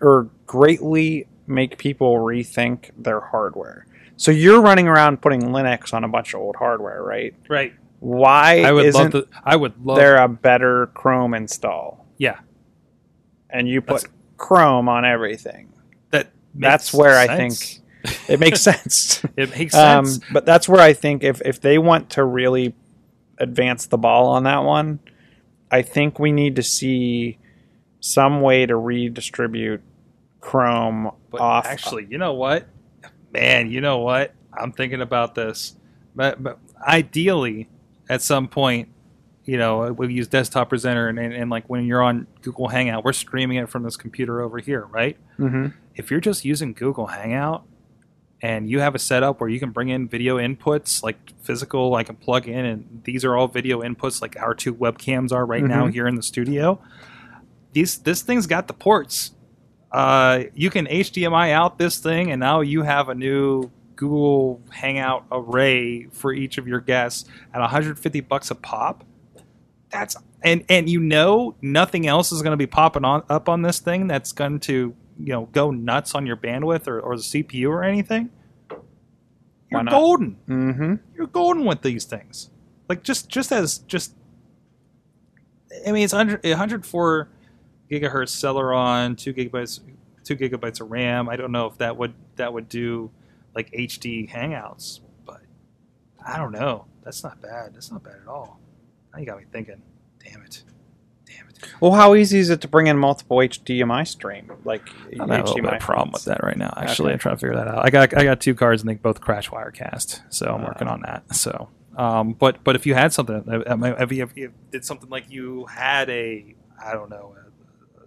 or greatly make people rethink their hardware. So you're running around putting Linux on a bunch of old hardware, right? Right. Why I would isn't love to. I would love. there a better Chrome install? Yeah. And you put That's- Chrome on everything. That. That's makes where I think It makes sense. it makes Um, sense. but that's where I think if if they want to really advance the ball on that one, I think we need to see some way to redistribute Chrome But off. actually, you know what? Man, you know what? I'm thinking about this. But, but ideally, at some point, you know, we use desktop presenter and, and, and like when you're on Google Hangout, we're streaming it from this computer over here, right? Mhm. if you're just using Google Hangout and you have a setup where you can bring in video inputs like physical, I can plug in, and these are all video inputs like our two webcams are right now Mhm. here in the studio. These this thing's got the ports. Uh, you can HDMI out this thing, and now you have a new Google Hangout array for each of your guests at 150 bucks a pop. That's and and you know nothing else is going to be popping on up on this thing that's going to you know go nuts on your bandwidth or, or the CPU or anything. You're golden. Mhm. You're golden with these things. Like just just as just. I mean, it's 100, 104 gigahertz Celeron, two gigabytes, two gigabytes of RAM. I don't know if that would that would do like HD Hangouts, but I don't know. That's not bad. That's not bad at all. Now you got me thinking. Damn it. Well, how easy is it to bring in multiple HDMI stream? Like I'm having a little bit of problem with that right now. Actually, Okay. I'm trying to figure that out. I got I got two cards and they both crash Wirecast, so I'm Uh. working on that. So, um, but but if you had something, if you, if you did something like you had a I don't know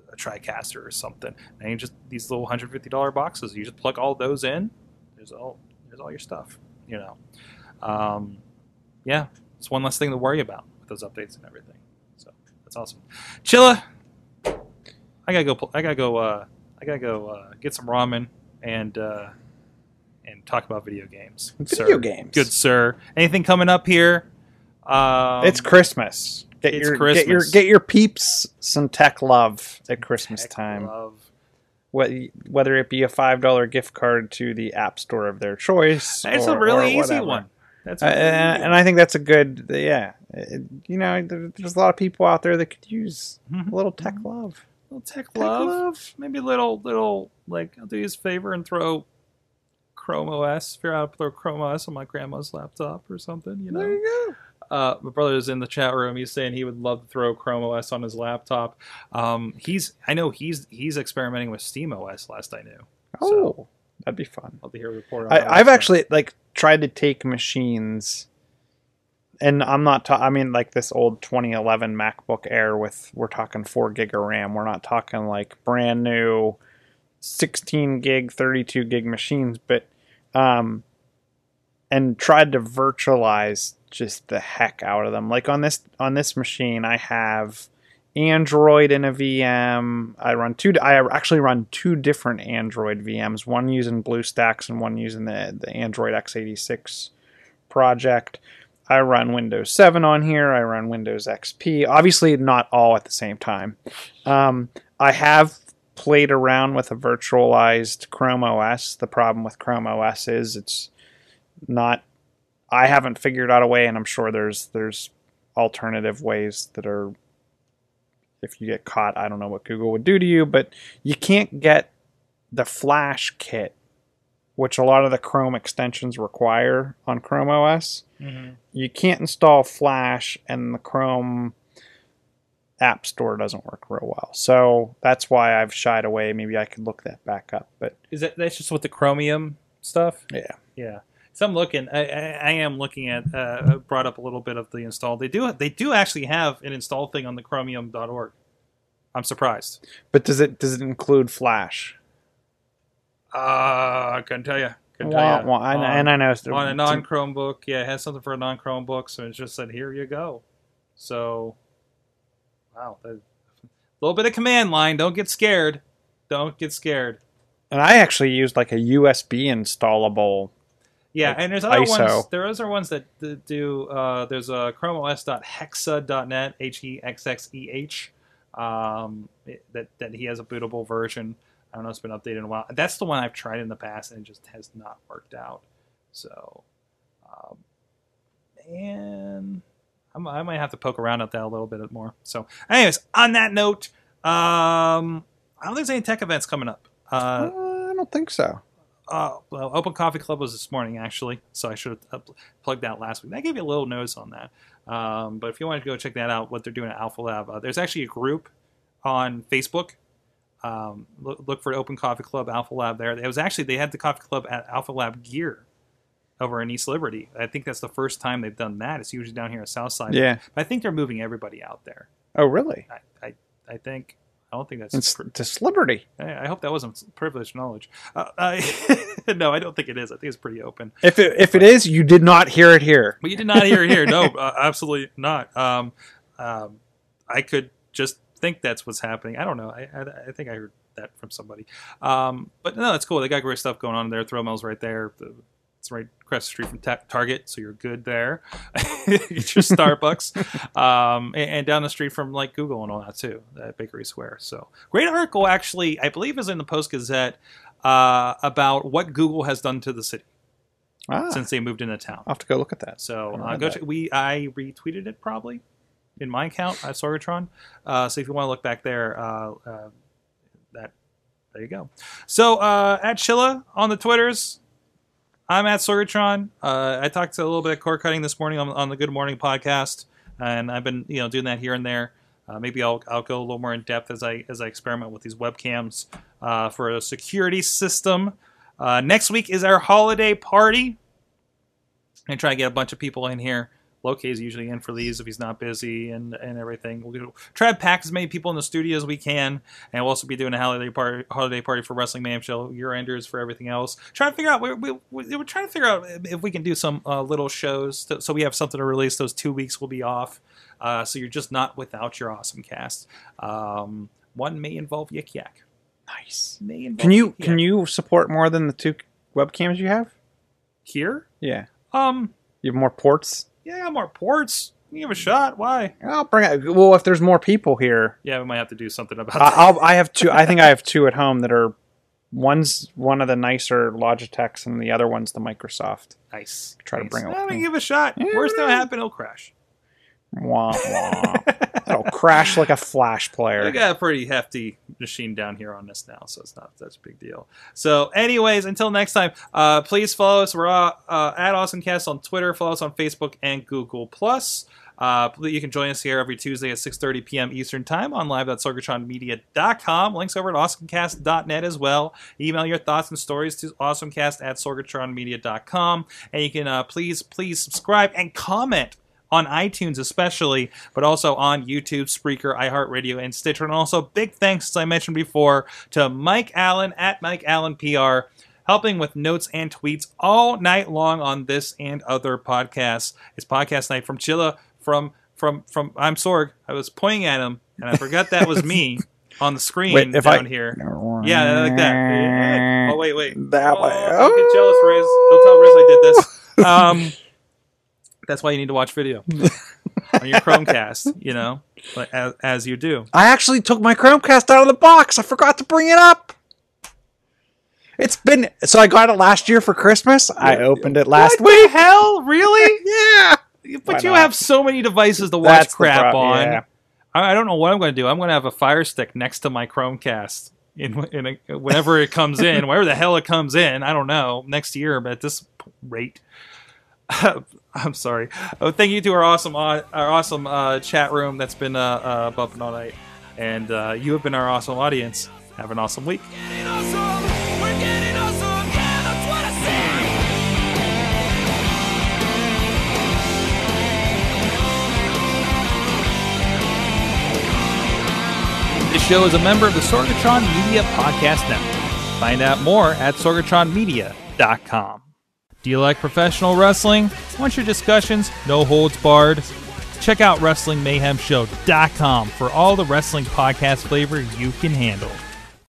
a, a TriCaster or something, and you just these little hundred fifty dollar boxes, you just plug all those in. There's all there's all your stuff. You know, um, yeah, it's one less thing to worry about with those updates and everything. That's awesome. Chilla, I gotta go. I gotta go. Uh, I gotta go uh, get some ramen and uh, and talk about video games. Video sir. games. Good sir. Anything coming up here? Um, it's Christmas. Get it's your get your Christmas. get your peeps some tech love at Christmas tech time. love. Whether it be a five dollar gift card to the app store of their choice, It's a really easy one. That's Uh, and, and I think that's a good, yeah. It- you know, there, there's a lot of people out there that could use Mhm. a little tech love. little tech, Tech love. love. Maybe a little, little, like, I'll do you a favor and throw Chrome OS, figure out to throw Chrome OS on my grandma's laptop or something, you know? There you go. Uh, my brother is in the chat room. He's saying he would love to throw Chrome OS on his laptop. Um, he's, I know he's he's experimenting with Steam OS. Last I knew. Oh, So- that'd be fun. I'll be here report. On that I, I've also. actually like tried to take machines, and I'm not. Ta- I mean, like this old 2011 MacBook Air with we're talking four gig of RAM. We're not talking like brand new 16 gig, 32 gig machines, but um, and tried to virtualize just the heck out of them. Like on this on this machine, I have Android in a VM. I run two. I actually run two different Android VMs. One using BlueStacks and one using the the Android x86 project. I run Windows 7 on here. I run Windows XP. Obviously, not all at the same time. Um, I have played around with a virtualized Chrome OS. The problem with Chrome OS is it's not. I haven't figured out a way, and I'm sure there's there's alternative ways that are. If you get caught, I don't know what Google would do to you, but you can't get the Flash kit, which a lot of the Chrome extensions require on Chrome OS mm-hmm. you can't install Flash, and the Chrome App Store doesn't work real well. So that's why I've shied away. Maybe I could look that back up. But Is that that's just with the Chromium stuff? yeah, Yeah. So I'm looking. I, I, I am looking at. Uh, brought up a little bit of the install. They do. They do actually have an install thing on the Chromium.org. I'm surprised. but does it does it include Flash? Uh, I couldn't tell you. Couldn't Wah, tell you. wah, and, and I know it's- on a non Chromebook. Yeah, it has something for a non Chromebook, so it just said, "Here you go." So, wow, a little bit of command line. Don't get scared. Don't get scared. and I actually used like a USB installable. Yeah, Like and there's other ISO. ones. There are other ones that, do. Uh, there's a ChromeOS.hexxeh.net, H E X X E H. Um, that that he has a bootable version. I don't know. It's been updated in a while. That's the one I've tried in the past, and it just has not worked out. So, um, and I'm, I might have to poke around at that a little bit more. So, anyways, on that note, um, I don't think there's any tech events coming up. Uh, Uh, I don't think so. Uh, well, Open Coffee Club was this morning actually, so I should have plugged that last week. I gave you a little notice on that. Um, but if you wanted to go check that out, what they're doing at Alpha Lab, uh, there's actually a group on Facebook. Um, look, look for Open Coffee Club Alpha Lab there. It was actually they had the Coffee Club at Alpha Lab Gear over in East Liberty. I think that's the first time they've done that. It's usually down here at Southside. Yeah. but I think they're moving everybody out there. Oh, really? I, I, I think. I don't think that's It's pr- to Liberty. I I hope that wasn't privileged knowledge. Uh, I, no, I don't think it is. I think it's pretty open. If it, if it is, you did not hear it here. But you did not hear it here. No, uh, absolutely not. Um, um, I could just think that's what's happening. I don't know. I, I, I think I heard that from somebody. Um, but no, it's cool. They got great stuff going on there. Throw Mills right there. The, it's right across the street from Ta- Target, so you're good there. Get your Starbucks, um, and, and down the street from like Google and all that too, at Bakery Square. So great article, actually. I believe is in the Post Gazette uh, about what Google has done to the city Ah, since they moved into town. I'll have to go look at that. So I uh, go that. check. We I retweeted it probably in my account at Sorgatron. Uh, so if you want to look back there, uh, uh, that there you go. So uh, at Chilla on the Twitters, I'm at Sorgatron. Uh, I talked a little bit of cord cutting this morning on, on the Good Morning podcast, and I've been you know doing that here and there. Uh, maybe I'll, I'll go a little more in depth as I as I experiment with these webcams uh, for a security system. Uh, next week is our holiday party and try to get a bunch of people in here. Loki is usually in for these if he's not busy and, and everything. We'll try to pack as many people in the studio as we can, and we'll also be doing a holiday party holiday party for Wrestling Mayhem Show, year enders for everything else. Trying to figure out we, we, we, we're trying to figure out if we can do some uh, little shows to, so we have something to release. Those two weeks will be off, uh, so you're just not without your awesome cast. Um, one may involve Yik Yak. Nice. May involve Can you Yik can you support more than the two webcams you have? here? Yeah. Um, You have more ports. Yeah, more ports. You give a shot. Why? I'll bring it. Well, if there's more people here, Yeah, we might have to do something about I- that. I'll. I have two. I think I have two at home that are. One's one of the nicer Logitechs, and the other one's the Microsoft. Nice. Try to bring it eh, I mean, me. give a shot. Yeah, Worst that'll happen, it'll crash. Wah, wah. It'll crash like a Flash We player. got a pretty hefty machine down here on this now, so it's not such a big deal. So, anyways, until next time, uh, please follow us. We're uh, uh, at AwesomeCast on Twitter. Follow us on Facebook and Google Plus. Uh, you can join us here every Tuesday at 6.30 p.m. Eastern Time on live.sorgatronmedia.com. Links over at awesomecast.net as well. Email your thoughts and stories to awesomecast at sorgatronmedia.com. And you can uh, please, please subscribe and comment on iTunes especially, but also on YouTube, Spreaker, iHeartRadio, and Stitcher. And also, big thanks, as I mentioned before, to Mike Allen at Mike Allen PR, helping with notes and tweets all night long on this and other podcasts. It's podcast night from Chilla, from from from I'm Sorg. I was pointing at him, and I forgot that was me on the screen Wait, if down I- here. Yeah, like that. Oh wait, wait. That oh, way. Don't get jealous, Riz. Don't tell Riz I did this. Um, That's why you need to watch video on your Chromecast. You know, like, as, as you do. I actually took my Chromecast out of the box. I forgot to bring it up. It's been so I got it last year for Christmas. I opened it last what week. the hell? Really? Yeah. But Why you not? have so many devices to watch That's crap pro- on. yeah. I, I don't know what I'm going to do. I'm going to have a Fire Stick next to my Chromecast in, in a, whenever it comes in, wherever the hell it comes in. I don't know next year, but at this rate. I'm sorry. Oh, thank you to our awesome, au- our awesome uh, chat room that's been uh, uh, bumping all night, and uh, you have been our awesome audience. Have an awesome week. This show is a member of the Sorgatron Media Podcast Network. Find out more at sorgatronmedia.com. Do you like professional wrestling? Want your discussions no holds barred? Check out WrestlingMayhemShow.com for all the wrestling podcast flavor you can handle.